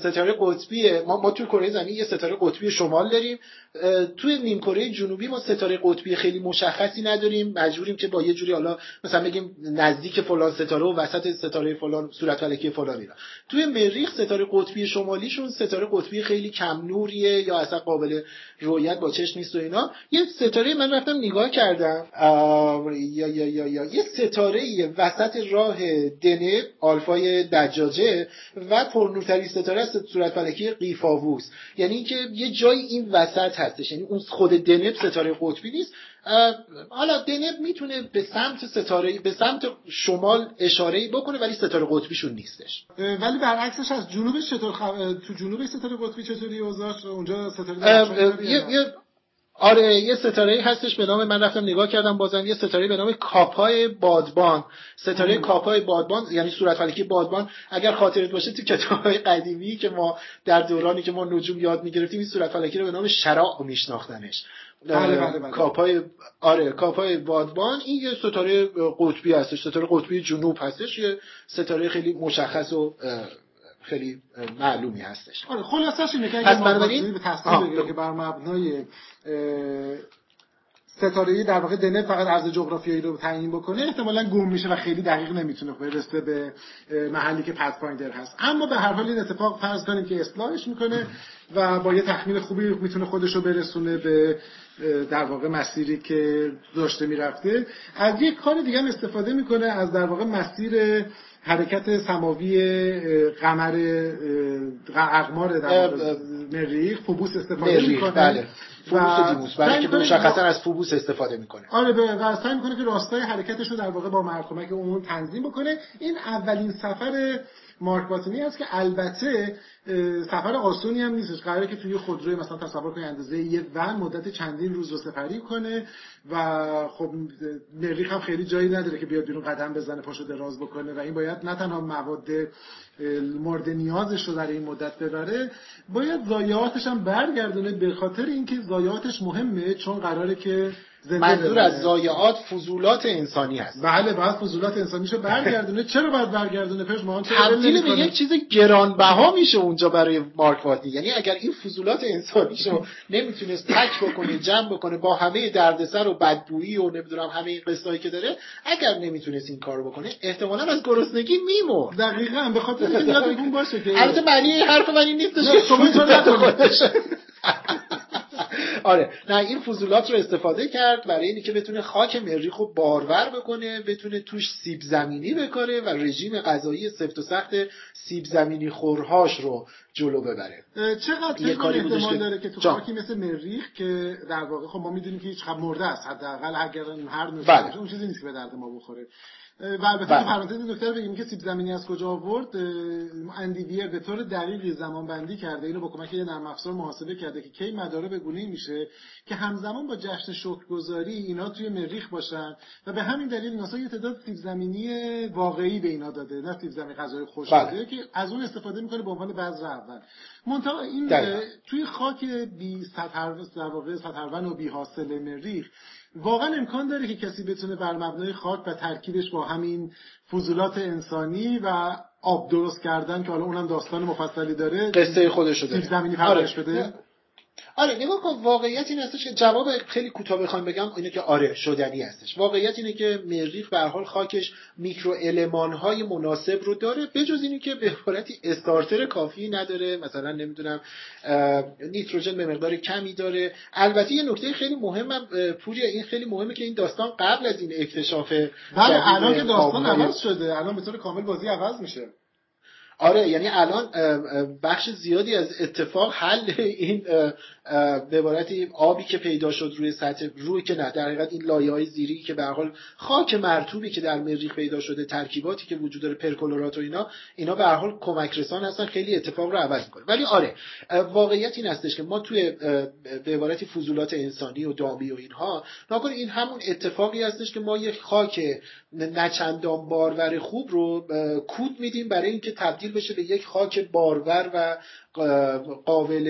ستاره قطبی ما ما تو کره زمین یه ستاره قطبی شمال داریم. توی نیم کره جنوبی ما ستاره قطبی خیلی مشخصی نداریم. مجبوریم که با یه جوری حالا مثلا بگیم نزدیک فلان ستاره و وسط ستاره فلان صورت فلکی فلانی را. توی مریخ ستاره قطبی شمالیشون ستاره قطبی خیلی کم نوریه یا اصلا قابل رویت با چشم نیست و اینا. یه ستاره من رفتم نگاه کردم. یا یا یا یا. یه ستاره وسط راه دنب آلفای دجاجه و پرنورترین ستاره است صورت فلکی قیفاووس. یعنی اینکه یه جای این وسط هستش یعنی اون خود دنب ستاره قطبی نیست. حالا دنب می‌تونه به سمت ستاره به سمت شمال اشاره بکنه ولی ستاره قطبیشون نیستش. ولی برعکسش از جنوبش چطور تو جنوب ستاره قطبی چطوری اوضاعش اونجا ستاره آره یه ستاره هستش به نام من رفتم نگاه کردم بازم یه ستاره به نام کاپای بادبان. ستاره کاپای بادبان یعنی صورت فلکی بادبان اگر خاطرت باشه تو کتابهای قدیمی که ما در دورانی که ما نجوم یاد می‌گرفتیم این صورت فلکی رو به نام شراع میشناختنش. بله بله بله. کاپای آره کاپای بادبان این یه ستاره قطبی هستش ستاره قطبی جنوب هستش یه ستاره خیلی مشخص و خیلی معلومی هستش. آره خلاصش اینه که اگه به تصمیم که بر مبنای ستاره در واقع دنه فقط عرض جغرافیایی رو تعیین بکنه احتمالا گم میشه و خیلی دقیق نمی‌تونه برسه به محلی که پدفایندر هست. اما به هر حال این اتفاق فرض کنیم که اصلاحش می‌کنه و با یه تخمین خوبی می‌تونه خودش رو برسونه به در واقع مسیری که داشته می‌رفته. از یک کار دیگه هم استفاده می‌کنه از در واقع مسیر حرکت سماوی قمر اقمار در مریخ فوبوس استفاده می‌کنه. بله. فوبوس دیموس برای که مشخصا از فوبوس استفاده می‌کنه. آره به و سعی می‌کنه که راستای حرکتش رو در واقع با مرکمک اون تنظیم بکنه. این اولین سفر مارک باتنی هست که البته سفر آسونی هم نیستش. قراره که توی خودروی مثلا تصور کنید اندازه یه ون مدت چندین روز رو سفری کنه و خب مریخ هم خیلی جایی نداره که بیاد بیرون قدم بزنه پاشو دراز بکنه و این باید نه تنها مواد مورد نیازش رو در این مدت ببره باید ضایعاتش هم برگردونه به خاطر اینکه ضایعاتش مهمه چون قراره که منظور از ضایعات فضولات انسانی هست. بله بعد فضولات انسانیشو برگردونه. چرا باید برگردونه پش ما تبدیل به یک چیز گرانبها میشه اونجا برای مارک واتنی. یعنی اگر این فضولات انسانیشو <laughs> نمی‌تونست تک بکنه جمع بکنه با همه دردسر و بدبویی و نمی‌دونم همه این قصه‌ای که داره اگر نمی‌تونست این کارو بکنه احتمالا از گرسنگی میمرد. دقیقاً به خاطر اینکه یادتون باشه که البته معنی این حرف من این نیستش که شما <laughs> آره. نه این فضولات رو استفاده کرد برای اینکه بتونه خاک مریخ رو بارور بکنه بتونه توش سیب زمینی بکاره و رژیم غذایی سفت و سخت سیب زمینی خورهاش رو جلو ببره. چقدر یه کاری احتمال داره که تو خاکی مثل مریخ که در واقع خب ما می‌دونیم که هیچ خب مرده است حداقل اگر هر نوع بله. اون چیزی نیست که به درد ما بخوره. و البته بله. پرانتز نکته بگیم که سیب زمینی از کجا آورد؟ اندیویر به طور دقیقی زمان بندی کرده اینو با کمک یه نرم افزار محاسبه کرده. که کی مداره به گونه میشه که همزمان با جشن شکرگزاری اینا توی مریخ باشن و به همین دلیل ناسا یه تعداد سیب زمینی واقعی به اینا داده نه سیب زمینی غذای خوش بله. که از اون استفاده می‌کنه به عنوان بذر اول. منتها این توی خاک بی سطر در واقع و بی حاصل مریخ واقعا امکان داره که کسی بتونه بر مبنای خاک و ترکیبش با همین فضولات انسانی و آب درست کردن که حالا اونم داستان مفصلی داره قصه خودش داره. زمینی پرورش آره. بده آره نگاه کن واقعیت این هستش که جواب خیلی کوتاه بخوام بگم اینه که آره شدنی هستش. واقعیت اینه که مریخ به حال خاکش میکرو المان های مناسب رو داره بجز اینی که به عبارتی استارتر کافی نداره. مثلا نمی‌دونم نیتروژن به مقدار کمی داره. البته یه نکته خیلی مهمم پوری این خیلی مهمه که این داستان قبل از این اکتشاف بله الان که داستان عوض شده. الان به طور کامل بازی عوض میشه. آره یعنی الان بخش زیادی از اتفاق حل این به عبارتی آبی که پیدا شد روی سطح روی که نه در حقیقت این لایه های زیری که به حال خاک مرتوبی که در مریخ پیدا شده ترکیباتی که وجود داره پرکلورات و اینا اینا به حال کمک رسان هستن خیلی اتفاق رو عوض می‌کنه. ولی آره واقعیت این هستش که ما توی به عبارتی فضولات انسانی و دامی و اینها ناگهان این همون اتفاقی هستش که ما یک خاک نچندان بارور خوب رو کود میدیم برای اینکه تبدیل بشه به یک خاک بارور و قابل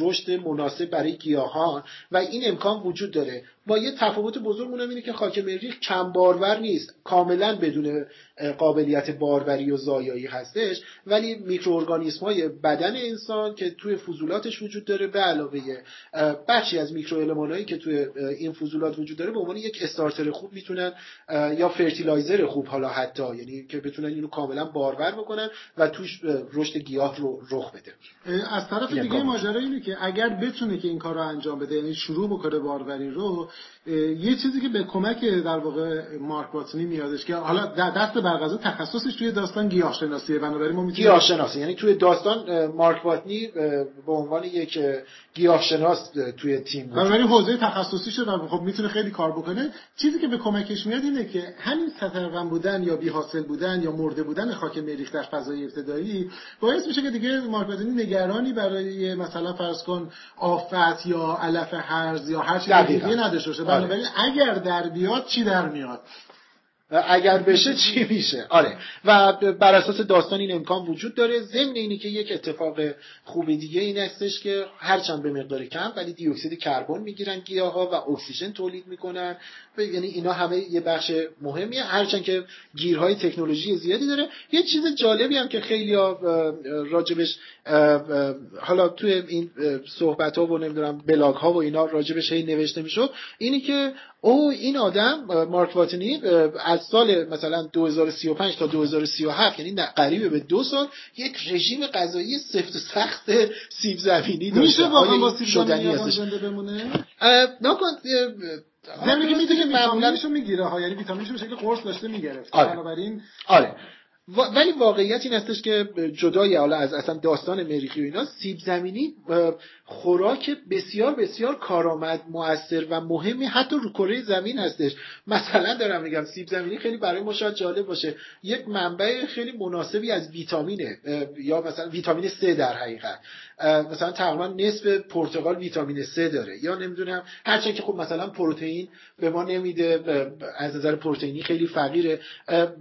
رشد مناسب برای گیاهان و این امکان وجود داره. با یه تفاوت بزرگ اونم اینه که خاک مریخ کم بارور نیست. کاملا بدون قابلیت باروری و زایایی هستش. ولی میکروارگانیسم های بدن انسان که توی فضولاتش وجود داره به علاوه بخشی از میکرو که توی این فضولات وجود داره به عنوان یک starter خوب می‌تونن یا fertilizer خوب حالا حتی یعنی که بتونن اینو کاملا بارور بکنن و توش رشد گیاه رو رخ بده. از طرف دیگه ماجرا اینه که اگر بتونه که این کار رو انجام بده یعنی شروع بکنه باروری رو یه چیزی که به کمک در واقع مارک باتنی میادش که حالا در دست برغذا تخصصش توی داستان گیاهشناسیه بنابراین ما می‌تونیم گیاهشناسی یعنی توی داستان مارک باتنی به عنوان یک گیاهشناس توی تیم بود. بنابراین حوزه تخصصیشه و خب می‌تونه خیلی کار بکنه. چیزی که به کمکش میاد اینه که همین سترون بودن یا بی حاصل بودن یا مرده بودن خاک مریخ در فضای ابتدایی باعث میشه که دیگه مارک باتنی نگرانی برای مثلا فرض کن آفت یا علف هرز یا هر چیز دیگه نداشته باشه. بنابراین اگر در بیاد چی در میاد اگر بشه چی میشه؟ آره. و بر اساس داستان این امکان وجود داره. ضمن اینی که یک اتفاق خوب دیگه این هستش که هرچند به مقدار کم ولی دی اکسید کربن می‌گیرن گیاها و اکسیژن تولید می‌کنن. یعنی اینا همه یه بخش مهمیه. هرچند که گیرهای تکنولوژی زیادی داره. یه چیز جالبی هم که خیلی راجبش حالا توی این صحبت ها و نمی‌دونم بلاگ ها و اینا راجبش هی نوشته می‌شد. اینی که او این آدم مارک واتنی سال مثلا 2035 تا 2037 یعنی قریب به دو سال یک رژیم غذایی سفت و سخت سیب زمینی داشته. میشه واقعا با سیب زمینی زنده بمونه؟ نکن زمینی که می‌دونی ویتامینشو می‌گیره ها یعنی ویتامینشو به شکل قرص داشته می‌گرفت. آره. بنابراین آره. ولی واقعیت این هستش که جدای حالا از اصلا داستان مریخی و اینا سیب زمینی خوراک بسیار بسیار کارآمد موثر و مهمی حتی رو کره زمین هستش. مثلا دارم میگم سیب زمینی خیلی برای ما شاید جالب باشه. یک منبع خیلی مناسبی از ویتامینه یا مثلا ویتامین C در حقیقت. مثلا تقریبا نصف پرتقال ویتامین C داره. یا نمی‌دونم هرچند که خب مثلا پروتئین به ما نمیده از نظر پروتئینی خیلی فقیره.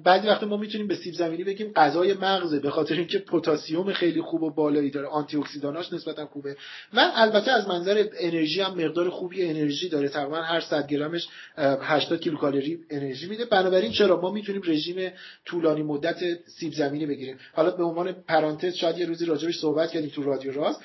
بعضی وقت ما می‌تونیم به سیب زمینی زمینی بگیم غذای مغزه به خاطر اینکه پتاسیم خیلی خوب و بالایی داره آنتی اکسیداناش نسبتا خوبه. و البته از منظر انرژی هم مقدار خوبی انرژی داره. تقریبا هر 100 گرمش 80 کیلوکالری انرژی میده. بنابراین چرا؟ ما می‌تونیم رژیم طولانی مدت سیب زمینی بگیریم. حالا به عنوان پرانتز شاید یه روزی راجبش صحبت کردیم تو رادیو راست.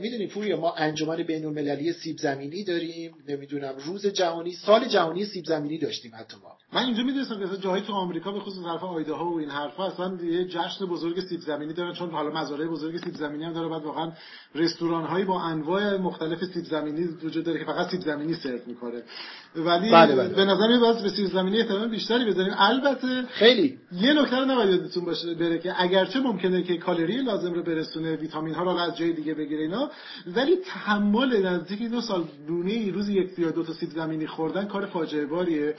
می‌دونیم پوریا ما انجمن بین المللی سیب زمینی داریم. نمی‌دونم روز جهانی سال جهانی سیب زمینی داشتیم حتی ما. من اینجا می‌دونستم که جایی تو آمریکا به خصوص طرف ها و این حرفا اصلا یه جشن بزرگ سیب زمینی دارن چون حالا مزارع بزرگ سیب زمینی هم داره بعد واقعا رستوران هایی با انواع مختلف سیب زمینی وجود داره که فقط سیب زمینی سرو می‌کنه. ولی بله بله. به نظر میاد به سیب زمینی احتمال بیشتری بزنیم. البته خیلی. یه نکته رو نباید یادتون باشه بره که اگرچه ممکنه که کالری لازم رو برسونه ویتامین ها رو از جای دیگه بگیره اینا ولی تحمل نزدیک دو سال دونه روزی یک یا دو تا سیب زمینی خوردن کار فاجعه باریه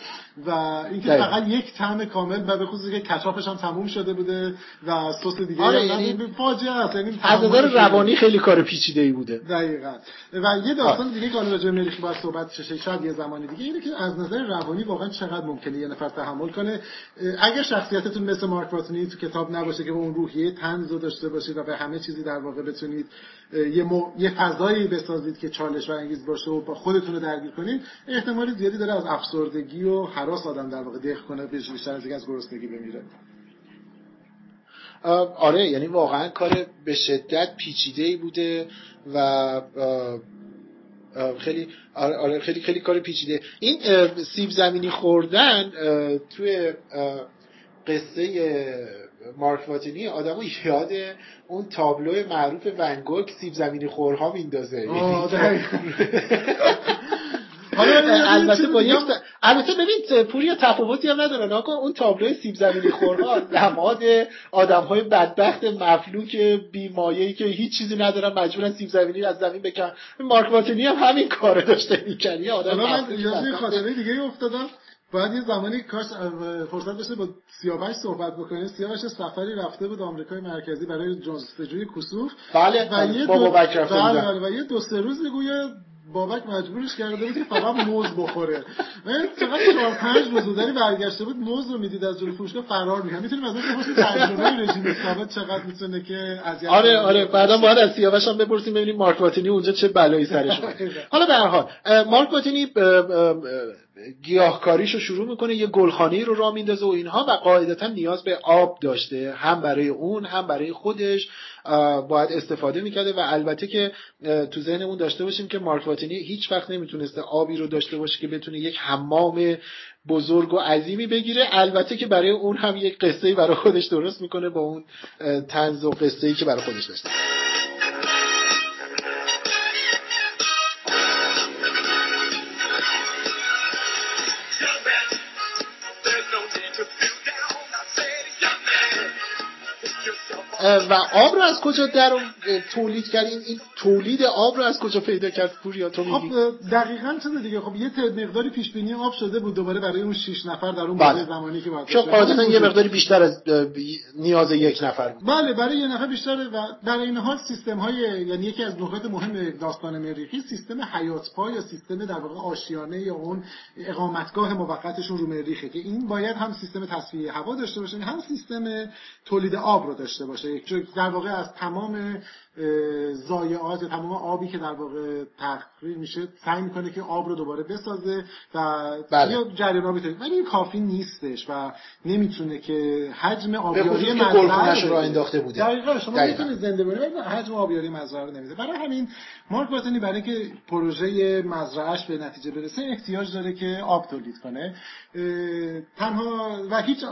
و اینکه فقط یک طعم کامل و به خصوصی که کچاپش هم تموم شده بوده و سس دیگه آره یعنی فاجعه است یعنی از نظر روانی خیلی کار پیچیده ای بوده. دقیقاً. و یه داستان دیگه که راجع مریخی باید صحبت شه شاید یه زمانی دیگه. اینه که از نظر روانی واقعا چقدر ممکنه یه نفر تحمل کنه. اگر شخصیتتون مثل مارک واتنی تو کتاب نباشه که اون روحیه تنز داشته باشید و به همه چیزی در واقع بتونید یه, مو... یه فضایی بسازید که چالش برانگیز باشه و با خودتون رو درگیر کنید احتمال زیادی داره از افسردگی و حراس آدم در واقع دق کنه بیشتر از از گرسنگی بمیره. آره یعنی واقعا کار به شدت پیچیده ای بوده و خیلی آره،, آره خیلی خیلی کار پیچیده. این سیب زمینی خوردن توی قصه مارک واتنی آدمو یاد اون تابلو معروف ونگوک سیب زمینی خورها میندازه. <laughs> البته با یک البته ببین پوریا تفاوتی هم نداره. ناکن اون تابلو سیب زمینی خورها نماد آدم های بدبخت مفلوک بیمایه‌ای که هیچ چیزی ندارن مجبورن سیب زمینی از زمین بکن. مارک واتنی هم همین کارو داشته می‌کرد. یه آدم من یاد خاطره دیگه افتادم. باید یه زمانی کاش فرصت بشه با سیاوش صحبت بکنه سیاوش سفری رفته بود آمریکای مرکزی برای جستجوی کسوف. بله و بله. یه دو... بله بله و یه دو سه روز گویا بابک مجبورش کرده بود که فقط موز بخوره. چقدر چهار پنج روز داری برگشته بود موز رو می‌دید از جلوی فروشگاه فرار می‌کنه. می‌تونیم از اون تجربه رژیم ثابت چقدر می‌تونه که اذیت آره آره بعدا باید از سیاوش هم بپرسیم ببینیم مارک واتینی اونجا چه بلایی سرش <laughs> حالا به هر حال مارک واتینی گیاهکاریشو شروع می‌کنه یه گلخانه رو راه میندازه و اینها و قاعدتا نیاز به آب داشته هم برای اون هم برای خودش باید استفاده می‌کرده و البته که تو ذهنمون داشته باشیم که مارک واتنی هیچ وقت نمی‌تونسته آبی رو داشته باشه که بتونه یک حمام بزرگ و عظیمی بگیره. البته که برای اون هم یک قصه برای خودش درست می‌کنه با اون تنز و قصه که برای خودش داشته. و آب رو از کجا در تولید کردین این تولید آب رو از کجا پیدا کرد؟ پوریا تو خب دقیقاً چه دیگه؟ خب یه مقداری پیش بینی آب شده بود دوباره برای اون 6 نفر در اون بله. زمانی که باید قاعدتا یه مقداری بیشتر از نیاز یک نفر بود. بله برای یه نفر بیشتر و در این حال سیستم های یعنی یکی از نکات مهم داستان مریخی سیستم حیات پا یا سیستم در واقع آشیانه یا اون اقامتگاه موقتشون رو مریخه که این باید هم سیستم تصفیه هوا داشته باشه هم سیستم تولید آب رو داشته باشه. در واقع از تمام ضایعات تمام آبی که در واقع تخریب میشه سعی می‌کنه که آب رو دوباره بسازه و بله. یا جریان آبی ولی این کافی نیستش و نمی‌تونه که حجم آبیاری مزرعه رو انداخته بوده. دقیقاً شما می‌تونید زنده بمونید حجم آبیاری مزرعه رو نمیده. برای همین مارک واتنی برای اینکه پروژه مزرعهش به نتیجه برسه احتیاج داره که آب تولید کنه. تنها و هیچ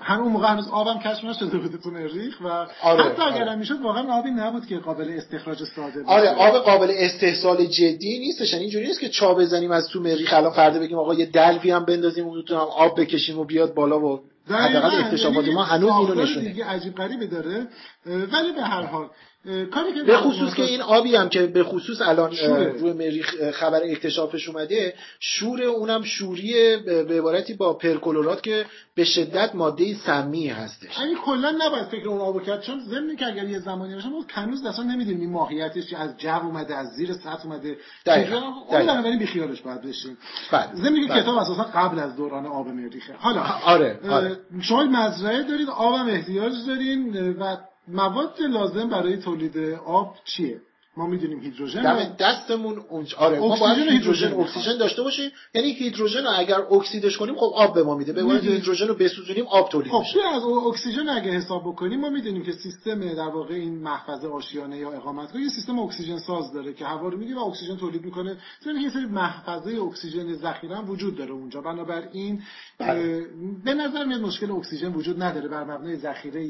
همون موقع هنوز آبم کشف نشده بوده تو مریخ و آره، حتی اگر آره. می‌شد واقعا آبی نبود که قابل استخراج ساده آره آب قابل استحصال جدی نیستش. یعنی اینجوری نیست که چا بزنیم از تو مریخ. الان فردا بگیم آقا یه دلوی هم بندازیم اون هم آب بکشیم و بیاد بالا و حداقل اکتشافات ما هنوز اینو نشونه دیگه عجیب غریبی داره. ولی به هر حال کاری که به خصوص که این آبی هم که به خصوص الان روی مریخ خبر اکتشافش اومده شور اونم شوری به عبارتی با پرکلورات که به شدت ماده سمی هستش. یعنی کلا نباید فکر اون آبو کرد چون ضمن که اگر یه زمانی باشه ما هنوز اصلا نمی‌دونیم این ماهیتش از جو اومده از زیر سطح اومده. اون بنابراین بی خیالش باید بشیم. بله. ضمن که بله. کتاب اساسا قبل از دوران آب مریخه. حالا آره, آره. شما مزرعه دارید آبم احتیاج دارین و مواد لازم برای تولید آب چیه؟ ما می‌دونیم هیدروژن دم دستمون اونج آره ما باید هیدروژن اکسیژن داشته باشیم. یعنی هیدروژن رو اگر اکسیدش کنیم خب آب به ما میده. به هیدروژن رو بسوزونیم آب تولید خب میشه. از اکسیژن اگه حساب بکنیم ما می‌دونیم که سیستم در واقع این محفظه آشیانه یا اقامتگاه یه سیستم اکسیژن ساز داره که هوا رو می‌گیره و اکسیژن تولید می‌کنه. یعنی یه سری محفظه اکسیژن ذخیره هم وجود داره اونجا. بنابراین بله. به نظر میاد مشکل اکسیژن وجود نداره بر مبنای ذخیره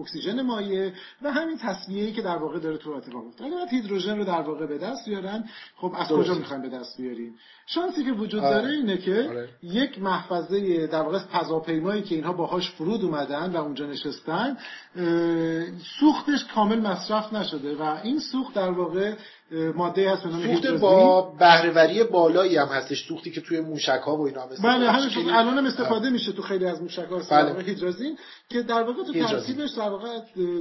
اکسیژن مایع و همین تصویری که در واقع داره تو اتفاق میفته هیدروژن رو در واقع به دست بیارن خب از کجا می‌خوایم به دست بیاریم؟ شانسی که وجود داره اینه که آره. یک محفظه در واقع فضاپیمایی که اینها باهاش فرود اومدن و اونجا نشستن سوختش کامل مصرف نشده و این سوخت در واقع ماده هست سوخت با بهرهوری بالایی هم هستش سوختی که توی موشک ها و اینا مثل بله همین الان هم استفاده میشه تو خیلی از موشک ها بله. که در واقع تو ترکیبش در واقع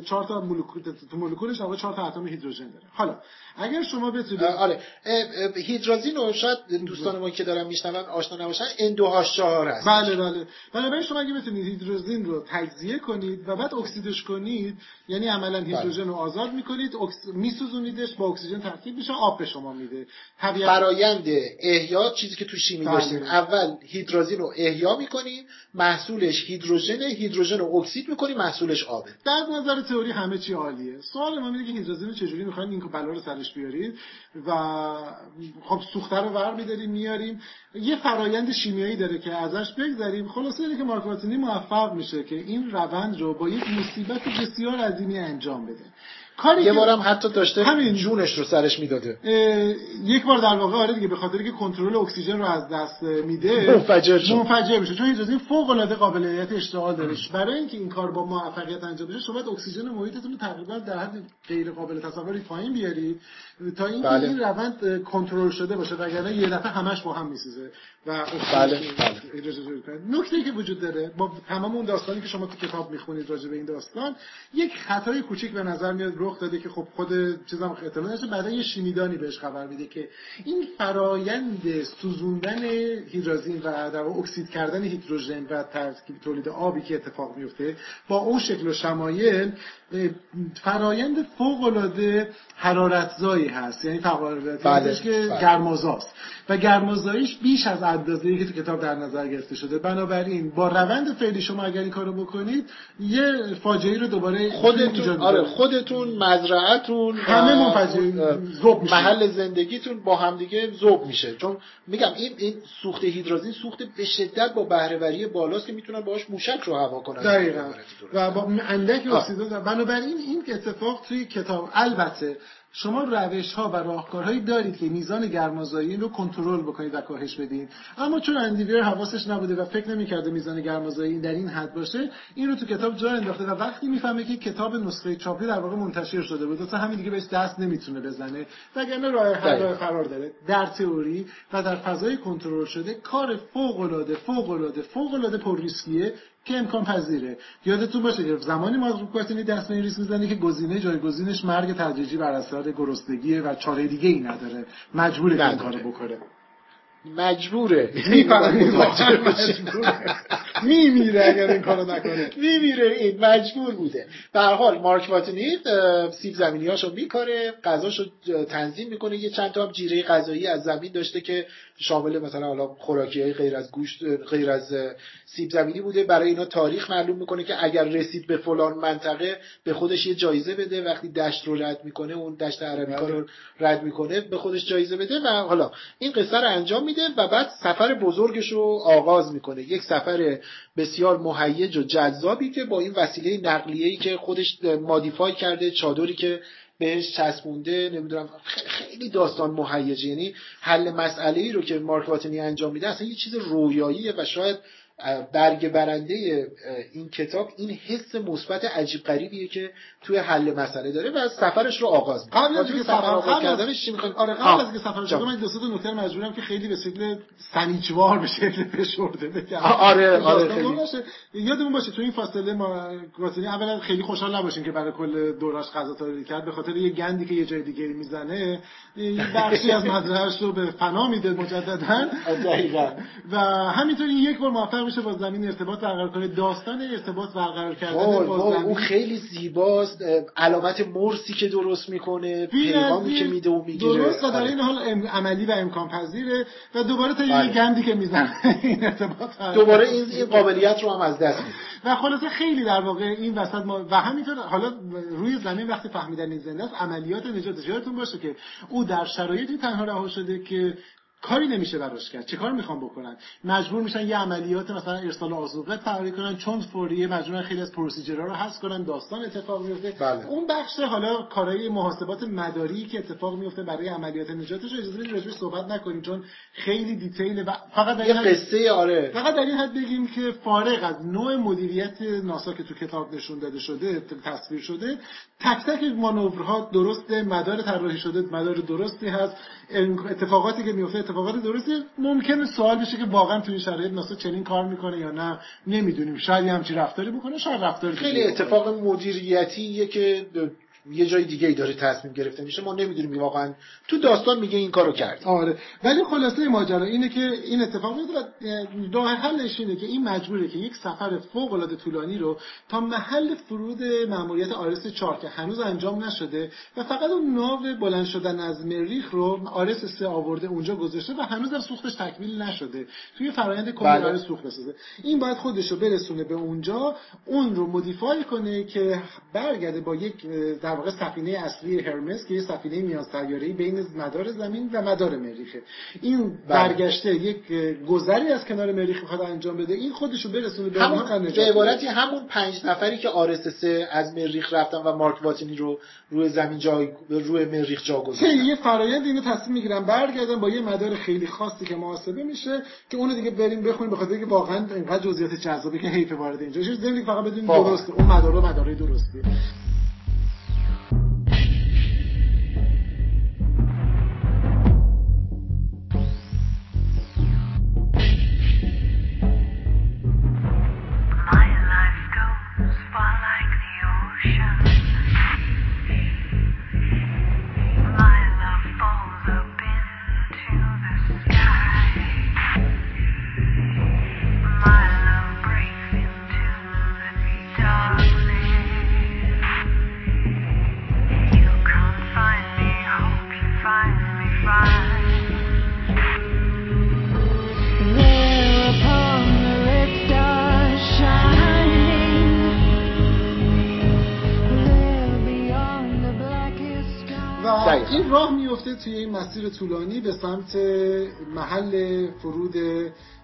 4 تا مولکول تو مولکولش در واقع 4 تا اتم هیدروژن داره. حالا اگر شما بتونید آره. هیدروژن رو شاید دوستان ما که دارن میشنون آشنا نباشن اندوهاش 4 هست. بله بله. بنابراین شما اگه بتونید هیدروژن رو تجزیه کنید و بعد اکسیدش کنید یعنی عملا بله. هیدروژن رو آزاد می‌کنید میسوزونیدش با اکسیژن ترکیب میشه آب به شما میده. طبیعت فرایند احیا چیزی که تو شیمی بله. داشتیم. اول هیدروژن رو احیا می‌کنیم محصولش هیدروژن هیدروژن رو اکسید می‌کنیم محصولش آبه. در نظر تئوری همه چی عالیه. سوال ما اینه که هیدروژن رو چجوری می‌خواین؟ این بلا رو سرش بیارید و خب سوخته رو ور میداریم میاریم. یه فرایند شیمیایی داره که ازش بگذریم. خلاصه اینه که مارک موفق میشه که این روند رو با یک مصیبت بسیار عظیمی انجام بده. کاری یه بارم حتی داشته همین. جونش رو سرش می‌داده. یک بار در واقع آره دیگه به خاطر که کنترل اکسیژن رو از دست میده منفجر شد. منفجر میشه. چون این فوق العاده قابلیت اشتعال داره برای اینکه این کار با موفقیت انجام بشه شما باید اکسیژن محیطتون رو تقریبا در حد غیر قابل تصوری پایین بیارید تا اینکه بله. این روند کنترل شده باشه. وگرنه یه دفعه همش با هم میسوزه و بله بله. نکته که وجود داره با تمام اون داستانی که شما تو کتاب می‌خونید راجع به این داستان یک خطای کوچیک به نظر میاد رخ داده که خب خود چیزام احتمال نشه بعدا یه شیمیدانی بهش خبر میده که این فرایند سوزوندن هیدرازین و در اکسید کردن هیدروژن و ترکیب تولید آبی که اتفاق میفته با اون شکل و شمایل فرایند فوق العاده حرارتزایی هست. یعنی فرایند بله. که بله. گرمازاست و گرمازاییش بیش از اندازه‌ای که تو کتاب در نظر گرفته شده. بنابراین با روند فعلی شما اگر این کارو بکنید یه فاجعه رو دوباره خودتون آره خودتون مزرعتون همه منفجر زوب محل زندگیتون با همدیگه زوب میشه. چون میگم این این سوخت هیدرازین سوخت به شدت با بهرهوری بالاست که می‌تونن باهاش موشک رو هوا کنن. دقیقاً. و با اندک اکسیژن بنابراین این اتفاق توی کتاب البته شما روش ها و راهکارهایی دارید که میزان گرمازایی رو کنترل بکنید و کاهش بدید اما چون اندیویر حواسش نبوده و فکر نمی‌کرده میزان گرمازایی در این حد باشه این رو تو کتاب جا انداخته و وقتی می‌فهمه که کتاب نسخه چاپی در واقع منتشر شده بود اصلا همین دیگه بهش دست نمی‌تونه بزنه. وگرنه راه حل قرار داره. در تئوری و در فضای کنترل شده کار فوق العاده فوق العاده فوق العاده پر ریسکیه که امکان پذیره. یادتون باشه که زمانی ما کواتینی دست به ریسک می‌زنه که گزینه جایگزینش مرگ تدریجی بر اثر گرسنگیه و چاره دیگه ای نداره. مجبوره این کارو بکنه. مجبوره. میمیره اگر این کارو نکنه. میمیره. این مجبور بوده. به حال مارک واتنی سیب زمینیاشو میکاره. غذاشو تنظیم می‌کنه. یه چند تا هم جیره غذایی از زمین داشته که شامل مثلا حالا خوراکی های غیر از گوشت غیر از سیب زمینی بوده. برای اینا تاریخ معلوم می‌کنه که اگر رسید به فلان منطقه به خودش یه جایزه بده. وقتی دشت رو رد می‌کنه اون دشت عربیکا رو رد می‌کنه به خودش جایزه بده و حالا این قصه رو انجام میده و بعد سفر بزرگش رو آغاز می‌کنه. یک سفر بسیار مهیج و جذابی که با این وسیله نقلیه‌ای که خودش مادیفای کرده چادری که بهش چسبونده نمی‌دونم خیلی داستان مهیجه. یعنی حل مسئله ای رو که مارک واتنی انجام میده اصلا یه چیز رویاییه و شاید برگ برنده این کتاب این حس مثبت عجیب غریبیه که توی حل مسئله داره و سفرش رو آغاز می‌کنه. قبل از اینکه سفر آغاز کردنش چی می‌خوایم؟ آره قبل از اینکه سفر شروع من دو سه نکته مجبورم که خیلی به شکل سنیچوار به شکل فشرده بگم. آره آره خیلی. یادمون باشه تو این فاصله ما گاتنی اولا خیلی خوشحال نباشیم که برای کل دوراش غذا تاریخ کرد به خاطر یه گندی که یه جای دیگه می‌زنه بخشی از مزرعه‌اش رو به فنا میده مجددا. و همینطور یک بار موفق میشه با زمین ارتباط برقرار کنه داستان ارتباط برقرار کردن با زمین اون خیلی زیباست علامت مرسی که درست می‌کنه پیغامی که میده و می‌گیره درست در آره. این حال عملی و امکان پذیره و دوباره تا یه بله. گندی که می‌زنه این ارتباط دوباره این قابلیت رو هم از دست میده و خلاصه خیلی در واقع این وسط ما و همینطور حالا روی زمین وقتی فهمیدن این زنده است عملیات نجات یادتون باشه که او در شرایطی تنها رها شده که کاری نمیشه براش کرد. چه کار می‌خوام بکنن؟ مجبور میشن یه عملیات مثلا ارسال آذوقه طراحی کنن چون فوریه مجبورن خیلی از پروسیجرها رو حذف کنن داستان اتفاق میفته. بله. اون بخش حالا کارهای محاسبات مداری که اتفاق میفته برای عملیات نجاتش اجازه بدید راجعش صحبت نکنیم چون خیلی دیتیل و فقط در یه قصه آره. فقط در این حد بگیم که فارغ از نوع مدیریت ناسا که تو کتاب نشون داده شده تصویر شده تک تک مانورها درسته مدار طراحی شده مدار درستی هست. اتفاقاتی که میفته اتفاقات درستی ممکنه سوال بشه که واقعا تو این شرایط ناسا چنین کار می‌کنه یا نه. نمی‌دونیم. شاید همچی رفتاری بکنه شاید رفتاری خیلی اتفاق مدیریتیه که یه جای دیگه ای داره تصمیم گرفته میشه ما نمی‌دونیم واقعا. تو داستان میگه این کارو کرد. آره. ولی خلاصه ماجرا اینه که این اتفاق میفته راه حلش اینه که این مجبوره که یک سفر فوق العاده طولانی رو تا محل فرود ماموریت آرس 4 که هنوز انجام نشده و فقط اون ناو بلند شدن از مریخ رو آرس 3 آورده اونجا گذاشته و هنوز هم سوختش تکمیل نشده. توی فرآیند کلی بله. سوخت بسازه این باید خودش رو برسونه به اونجا اون رو مودیفای کنه که برگرده با یک در واقع سفینه اصلی هرمس که یه سفینه میان سیاره‌ای بین مدار زمین و مدار مریخه. این بله. برگشته یک گذری از کنار مریخ می‌خواد انجام بده. این خودشو برسونه به همون به عبارتی همون پنج نفری که آرس از مریخ رفتن و مارک واتنی رو روی زمین جای روی مریخ جا گذاشتن. یه فرایند اینو تصمیم می‌گیرن برگردن با یه مدار خیلی خاصی که محاسبه میشه که اونو دیگه بریم بخونیم بخاطر اینکه واقعا اینقدر جزئیات جذابی که حیف وارد اینجا. شد فقط بدون درسته اون مدار مدارای درسته میفته توی این مسیر طولانی به سمت محل فرود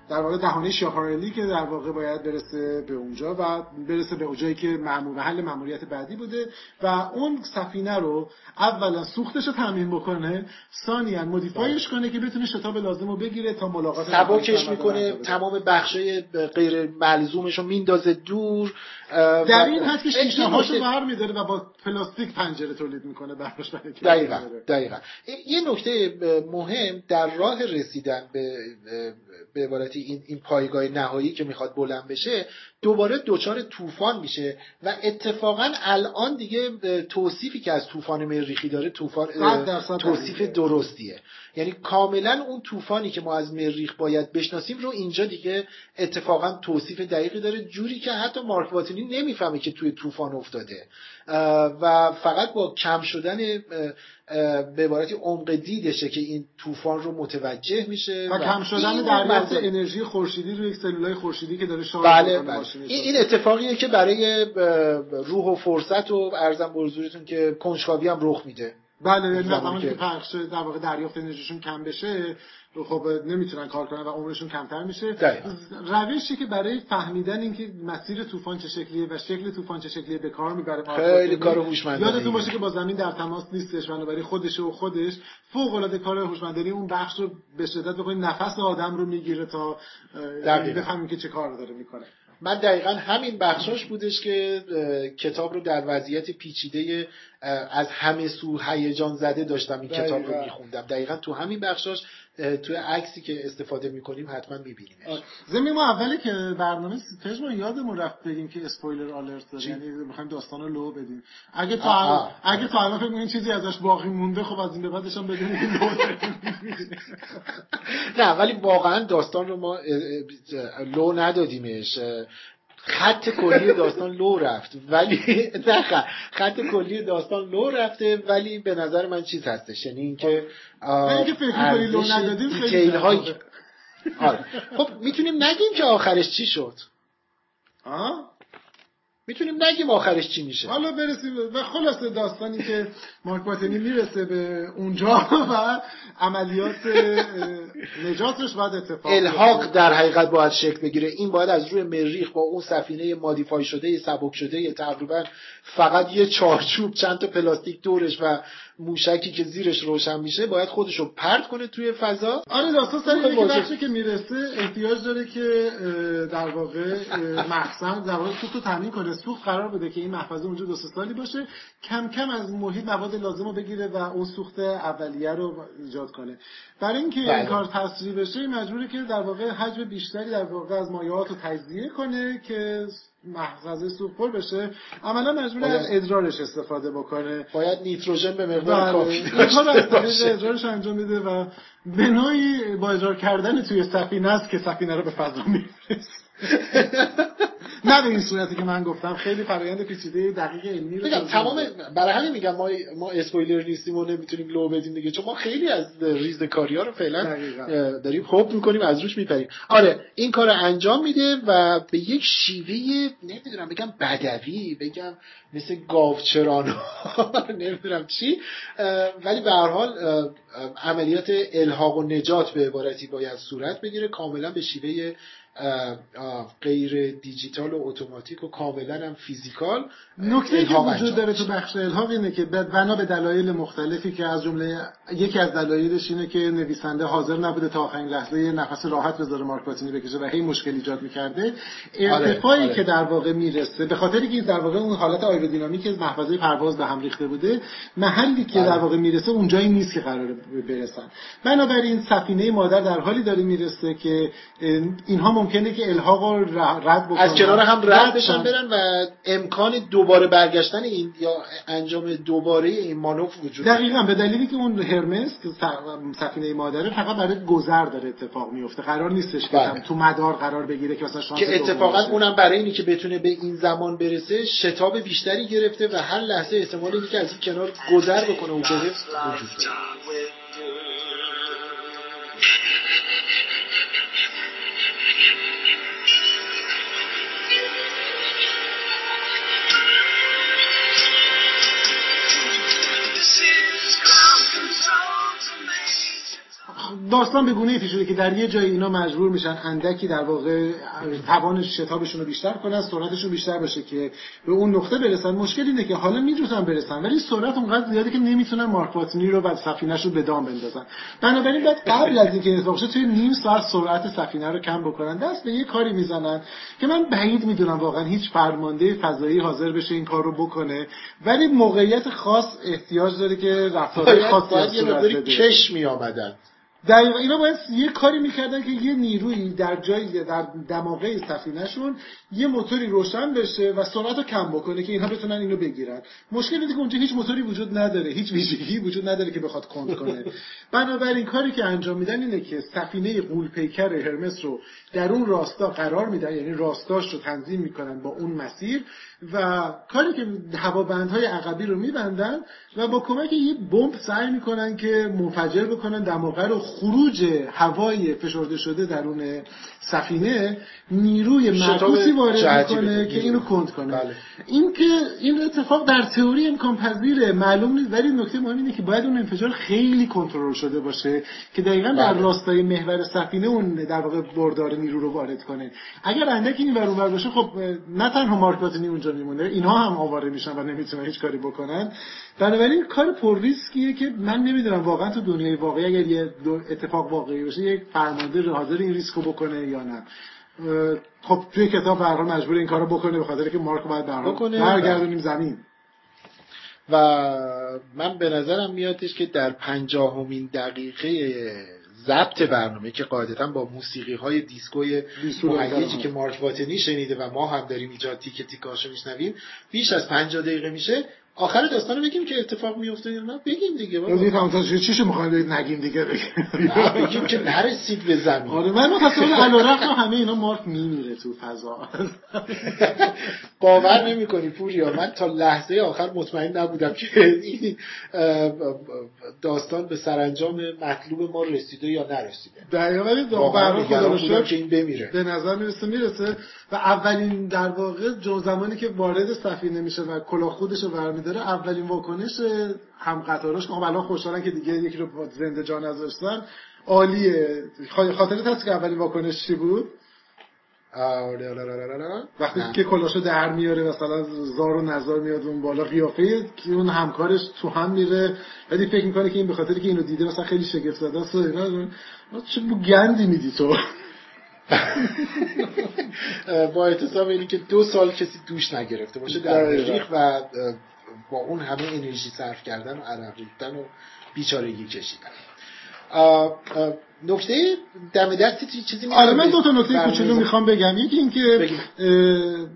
در واقع دهانه شاهارلی که در واقع باید برسه به اونجا و برسه به اونجایی که معمول محل ماموریت بعدی بوده و اون سفینه رو اولا سوختش رو تامین بکنه ثانیا مودیفایش کنه که بتونه شتاب لازم رو بگیره تا ملاقات سبکش می‌کنه تمام بخشای غیر ملزومش رو میندازه دور در این هست که شیشه هاشو بر میداره و با پلاستیک پنجره تولید می‌کنه براش دقیقا دقیقا. یه نکته مهم در راه رسیدن به به این این پایگاه نهایی که می‌خواد بلند بشه دوباره دچار طوفان میشه. و اتفاقا الان دیگه توصیفی که از طوفان مریخی داره طوفان توصیف درستیه. یعنی کاملا اون طوفانی که ما از مریخ باید بشناسیم رو اینجا دیگه اتفاقا توصیف دقیقی داره. جوری که حتی مارک واتنی نمی‌فهمه که توی طوفان افتاده. و فقط با کم شدن به عبارتی عمق دیدشه که این طوفان رو متوجه میشه و, کم شدن دریافت انرژی خورشیدی روی سلولای خورشیدی که داره شارژ بله, بله. این اتفاقیه که برای روح و فرصت و ارزم به که کنجکاوی هم رخ میده بله زمانی که پخش در واقع دریافت انرژیشون کم بشه خب نمی‌تونن کار کنن و عمرشون کمتر میشه. روشی که برای فهمیدن اینکه مسیر طوفان چه شکلیه و شکل طوفان چه شکلیه به کار می‌بره خیلی کار هوشمندانه. یادتون باشه که با زمین در تماس نیستش بنابراین خودش و خودش فوق العاده کار هوشمندانه اون بخش رو به شدت بکنید نفس آدم رو می‌گیره تا بفهمیم که چه کار داره می‌کنه. من دقیقا همین بخشاش بودش که کتاب رو در وضعیت پیچیده از همه سو هیجان زده داشتم این کتاب رو میخوندم. دقیقا تو همین بخشاش تو عکسی که استفاده می‌کنیم حتما می‌بینیم زمین ما اولی که برنامه ما یادمون رفت بگیم که اسپویلر آلرت داره یعنی می‌خوایم داستان رو لو بدیم. اگه تا الان اگه تا الان فکر چیزی ازش باقی مونده خب از این به بعدش هم بدونیم <laughs> نه ولی واقعا داستان رو ما لو ندادیمش. خط کلی داستان لو رفت. ولی <laughs> نه خط کلی داستان لو رفته ولی به نظر من چیز هستش. یعنی اینکه اینکه فکر کنی لو ندادیم خیلی آره. خب می‌تونیم نگیم که آخرش چی شد. می‌تونیم نگیم آخرش چی میشه. حالا برسیم و خلاصه داستانی که مارک باتنی می‌رسه به اونجا <laughs> و عملیات نجاتش باید اتفاق الحاق در حقیقت باید شکل بگیره. این باید از روی مریخ با اون سفینه مادیفای شده سبک شده تقریبا فقط یه چارچوب چند تا پلاستیک دورش و موشکی که زیرش روشن میشه باید خودش رو پرت کنه توی فضا. آره داستان سر که بخشی که می‌رسه احتیاج داره که در واقع مخزن در واقع سوخت رو تامین کنه. سوخت قرار بده که این محفظه اونجا دو سالی باشه کم کم از محیط مواد لازم رو بگیره و اون سوخت اولیه رو ایجاد کنه. برای اینکه این بله. کار تسریع بشه مجبوره که در واقع حجم بیشتری در واقع از مایعات رو تجزیه کنه که محفظه سوخت پر بشه. عملا مجبور از ادرارش استفاده بکنه. باید نیتروژن به مقدار بله. کافی ادرارش انجام میده و به نوعی با ادرار کردن توی سفینه است که سفینه رو به فضا میفرسته. <laughs> نه به این صورتی که من گفتم خیلی فرایند پیچیده دقیق علمی رو تمام برای همین میگم ما ما اسپویلر نیستیم و نمی‌تونیم لو بدیم دیگه چون ما خیلی از ریز کاری ها رو فعلا داریم خوب می‌کنیم از روش میپریم. آره این کار انجام میده و به یک شیوه نمی‌دونم بگم بدوی بگم مثل گاوچران <laughs> نمی‌دونم چی ولی به هر حال عملیات الحاق و نجات به عبارتی باید صورت بگیره کاملا به شیوه غیر دیجیتال و اتوماتیک و کاملا هم فیزیکال نکته که وجود داره تو بخش الهاق اینه که بنا به دلایل مختلفی که از جمله یکی از دلایلش اینه که نویسنده حاضر نبوده تا آخرین لحظه یه نفس راحت بذاره مارک پاتینی بکشه و هی مشکل ایجاد می‌کرده. ارتفاعی آره، آره. که در واقع می‌رسه به خاطری که در واقع اون حالت آیرودینامیک محفظه پرواز به هم ریخته بوده محلی که در واقع می‌رسه اونجایی نیست که قراره برسن. بنابراین سفینه مادر در حالی داره می‌رسه که اینها ممکنه که الحاق رو رد بکنن. از کنار هم رد بشن برن و امکان دوباره برگشتن این یا انجام دوباره این مانور وجود دقیقا به دلیلی که اون هرمس سفینه مادره فقط برای گذر داره اتفاق میفته. قرار نیستش که بله. تو مدار قرار بگیره که مثلا که اتفاقا اونم برای اینی که بتونه به این زمان برسه شتاب بیشتری گرفته و هر لحظه احتمال اینه که از این کنار گذر بکنه و بره وجود داره داستان به گونه پیش شده که در یه جای اینا مجبور میشن اندکی در واقع توان شتابشون رو بیشتر کنن سرعتشون بیشتر باشه که به اون نقطه برسن. مشکل اینه که حالا می‌تونن برسن ولی سرعت اونقدر زیاده که نمی‌تونن مارک واتنی رو و سفینه‌ش رو به دام بندازن. بنابراین بعد قبل از اینکه اتفاق توی نیم ساعت سرعت سفینه رو کم بکنن. دست به یه کاری می‌زنن که من بعید می‌دونم واقعا هیچ فرمانده فضایی حاضر بشه این کار رو بکنه ولی موقعیت خاص احتیاج داره که رفتارهای خاصی از صورت بده. کش می آمدن. دقیقا. اینا باید یه کاری می‌کردن که یه نیروی در جایی در دماغه سفینهشون یه موتوری روشن بشه و سرعت رو کم بکنه که اینها بتونن اینو بگیرن. مشکل اینه که اونجا هیچ موتوری وجود نداره هیچ ویژگی وجود نداره که بخواد کند کنه. <laughs> بنابراین کاری که انجام میدن اینه که سفینه قولپیکر هرمس رو در اون راستا قرار میدن یعنی راستاش رو تنظیم می‌کنن با اون مسیر و کاری که هوابندهای عقبی رو میبندن و با کمک یه بمب سعی می‌کنن که منفجر بکنن دماغه رو خروج هوای فشرده شده درون سفینه نیروی معکوسی وارد می‌کنه که اینو کند کنه. بله. این که این اتفاق در تئوری امکان پذیره معلوم نیست. ولی نکته مهم اینه که باید اون انفجار خیلی کنترل شده باشه که دقیقا در بله. راستای محور سفینه اون در واقع بردار نیرو رو وارد کنه. اگر اندک این ور باشه خب نه تنها مارک اونجا میمونه اینها هم آواره میشن و نمی‌تونن هیچ کاری بکنن. بنابراین کار پر ریسکیه که من نمی‌دونم واقعا تو دنیای واقعی اگر یه اتفاق واقعی باشه یک فرمانده حاضر این ریسکو بکنه یا نه. خب توی کتاب به مجبور این کارو بکنه به خاطر که مارک باید بکنه. برگردونیم زمین. و من به نظرم میادش که در پنجاهمین دقیقه ضبط برنامه که قاعدتا با موسیقی های دیسکوی مهیجی که مارک واتنی شنیده و ما هم داریم اینجا تیک تیکاشو میشنویم بیش از 50 دقیقه میشه. آخر داستان بگیم که اتفاق میفته یا نه. بگیم دیگه بابا. دیگه چیشو می‌خواین نگیم دیگه. بگیم. که نرسید به زمین. آره من متأسفانه علیرغم همه اینا مارک میمیره تو فضا. <laughs> باور نمی‌کنی پوریا. من تا لحظه آخر مطمئن نبودم که این داستان به سرانجام مطلوب ما رسیده یا نرسیده. دقیقاً ولی برای خدا رو که این بمیره. به نظر می‌رسه می‌رسه. و اولین در واقع جو زمانی که وارد سفینه میشه و کلاه خودش رو داره اولین واکنش هم قطاراش خب الان خوشحالن که دیگه یکی رو زنده جان ازشتن عالیه. خاطرت هست که اولین واکنش چی بود؟ وقتی که کلاشو در میاره مثلا زار و نزار میاد اون بالا قیافه که اون همکارش تو هم میره. ولی فکر می‌کنه که این به خاطر که اینو دیده مثلا خیلی شگفت زده است چه بو گندی میدی تو. <laughs> با احتساب اینی که دو سال کسی دوش نگرفته باشه در مریخ و با اون همه انرژی صرف کردن و عرق ریختن و بیچارگی کشیدن. نکته دم دستی چیزی آره من دو تا نکته کوچولو می‌خوام بگم. یکی اینکه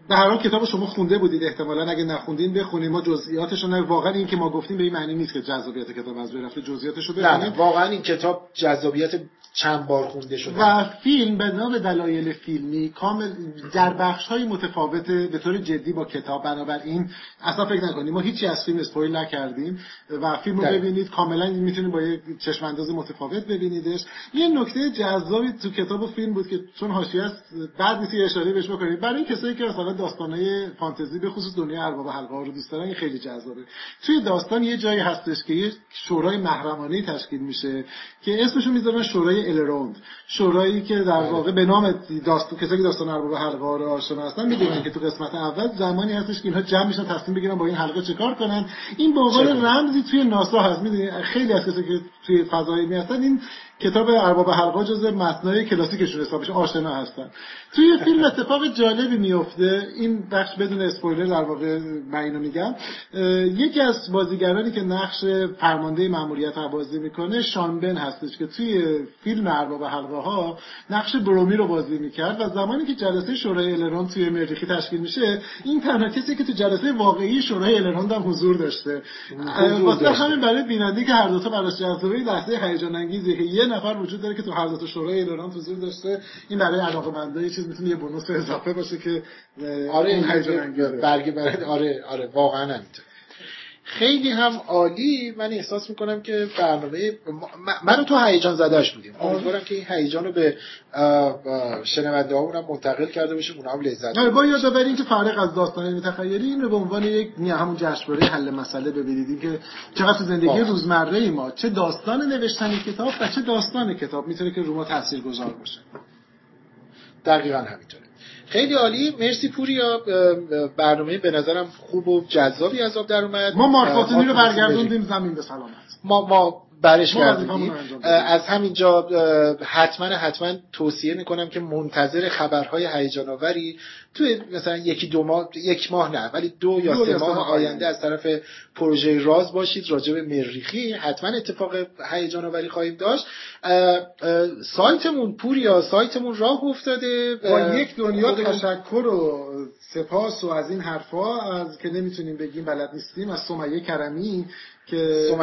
به هر حال کتاب شما خونده بودید احتمالا اگه نخوندین بخونید ما جزئیاتش رو واقعا این که ما گفتیم به این معنی نیست که جذابیت کتاب از بین رفته جزئیاتش رو بخونید نه واقعا این کتاب جذابیت چند بار خونده شده و فیلم به نام دلایل فیلمی کامل در بخش های متفاوت به طور جدی با کتاب. بنابراین اصلا فکر نکنید ما هیچی از فیلم اسپویل نکردیم و فیلم رو ببینید کاملا می‌تونید با یک چشم انداز متفاوت ببینیدش. یه نکته جذابی تو کتاب و فیلم بود که چون حاشیه است بعد نیست اشاره بهش بکنید برای کسایی که مثلا داستانای فانتزی به خصوص دنیا ارباب حلقه ها رو دوست دارن این خیلی جذابه. توی داستان یه جایی هستش که یه شورای محرمانه تشکیل میشه که اسمشو می‌ذارن شورای الروند شورایی که در بله. واقع به نام داستان کسایی که داستان ارباب حلقه آشنا هستن می‌دونن که تو قسمت اول زمانی هستش که اینها جمع میشن تصمیم بگیرن با این حلقه چه کنن. این به عنوان رمزی توی ناسا هست. می‌دونید خیلی از کسایی که توی فضای می هستن این کتاب ارباب حلقا جز متنای کلاسیکشون حساب بشه آشنا هستن. توی فیلم اتفاق جالبی میفته این بخش بدون اسپویلر در واقع من اینو میگم. یکی از بازیگرانی که نقش فرمانده ماموریت رو بازی می‌کنه شانبن هستش که توی فیلم ارباب حلقه ها نقش برومی رو بازی می‌کرد و زمانی که جلسه شورای الرون توی مریخی تشکیل میشه این تنها کسی که تو جلسه واقعی شورای الرون هم حضور داشته. واسه همین برای بیننده که هر دو تا براش جذابه لحظه هیجان انگیزی که یه نفر وجود داره که تو هر دو تا شورای الرون حضور داشته. این برای علاقه‌مندای چیز می‌تونه یه بونوس اضافه باشه که آره این برگه برای آره آره واقعا همینطور. خیلی هم عالی. من احساس می‌کنم که برنامه من تو هیجان زدهش بودیم. امیدوارم که این هیجان رو به شنونده هم منتقل کرده باشیم اونا هم لذت آره با یادآوری که فارغ از داستان تخیلی این رو به عنوان یک همون جشنواره حل مسئله ببینید که چقدر زندگی روزمره ای ما. چه داستان نوشتن کتاب و چه داستان کتاب. می‌تونه که رو ما تاثیرگذار باشه. دقیقا همینطوره خیلی عالی. مرسی پوریا برنامه به نظرم خوب و جذابی از آب در اومد. ما مارکاتونی رو برگردوندیم زمین به سلامت. ما ما برش کردیم از همینجا حتما حتما توصیه می‌کنم که منتظر خبرهای هیجان آوری توی مثلا یکی دو ماه یک ماه نه ولی دو یا سه ماه آینده از طرف پروژه راز باشید راجع به مریخی حتما اتفاق هیجان آوری خواهیم داشت. سایتمون پوریا سایتمون راه افتاده. با یک دنیا تشکر و سپاس و از این حرفا از که نمی‌تونیم بگیم بلد نیستیم از سمیه کرمی که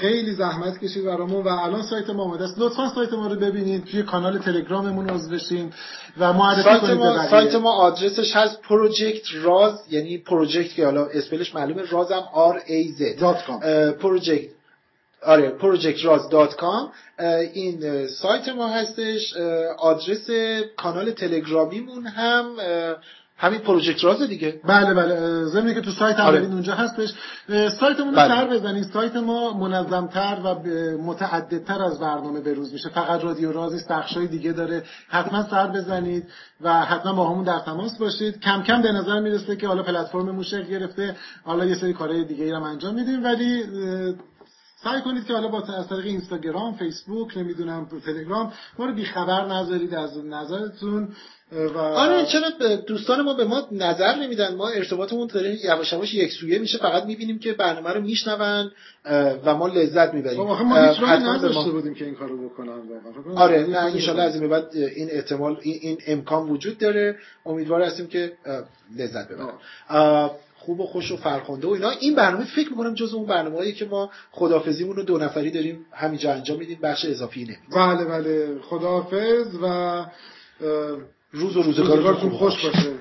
خیلی زحمت کشید برامون و الان سایت ما اومده است. لطفا سایت ما رو ببینید توی کانال تلگراممون عضو بشین و معرفی سایت کنید ما سایت ما آدرسش هست پروژکت راز یعنی پروژکت که حالا اسپلش معلومه رازم R A Z. پروژکت آره projectraz.com این سایت ما هستش. آدرس کانال تلگرامیمون هم همین پروژکت راز دیگه. بله بله. زمینی که تو سایت آره. اونجا هستش. سایتمون رو بله. سر بزنید سایت ما منظمتر و متعددتر از برنامه بروز میشه. فقط رادیو راز نیست بخشای دیگه داره. حتما سر بزنید و حتما با همون در تماس باشید. کم کم به نظر می‌رسه که حالا پلتفرم شکل گرفته. حالا یه سری کارهای دیگه ای هم انجام میدیم. ولی سعی کنید که حالا با از طریق اینستاگرام فیسبوک نمی‌دونم تلگرام ما رو بیخبر نذارید از نظرتون و... آره چرا دوستان ما به ما نظر نمیدن؟ ما ارتباطمون داره یواش یواش یک سویه میشه فقط می‌بینیم که برنامه رو میشنون و ما لذت می‌بریم. آخه ما هیچ نداشته بودیم که این کارو بکنن آره نه ان از این بعد این احتمال این امکان وجود داره. امیدوار هستیم که لذت ببریم خوب و خوش و فرخنده و اینا. این برنامه فکر می‌کنم جز اون برنامه‌ای که ما خدافزیمون رو دو نفری داریم همینجا انجام میدیم بخش اضافی نمیدیم بله بله. خداحافظ و روز و روزگارتون خوش باشه.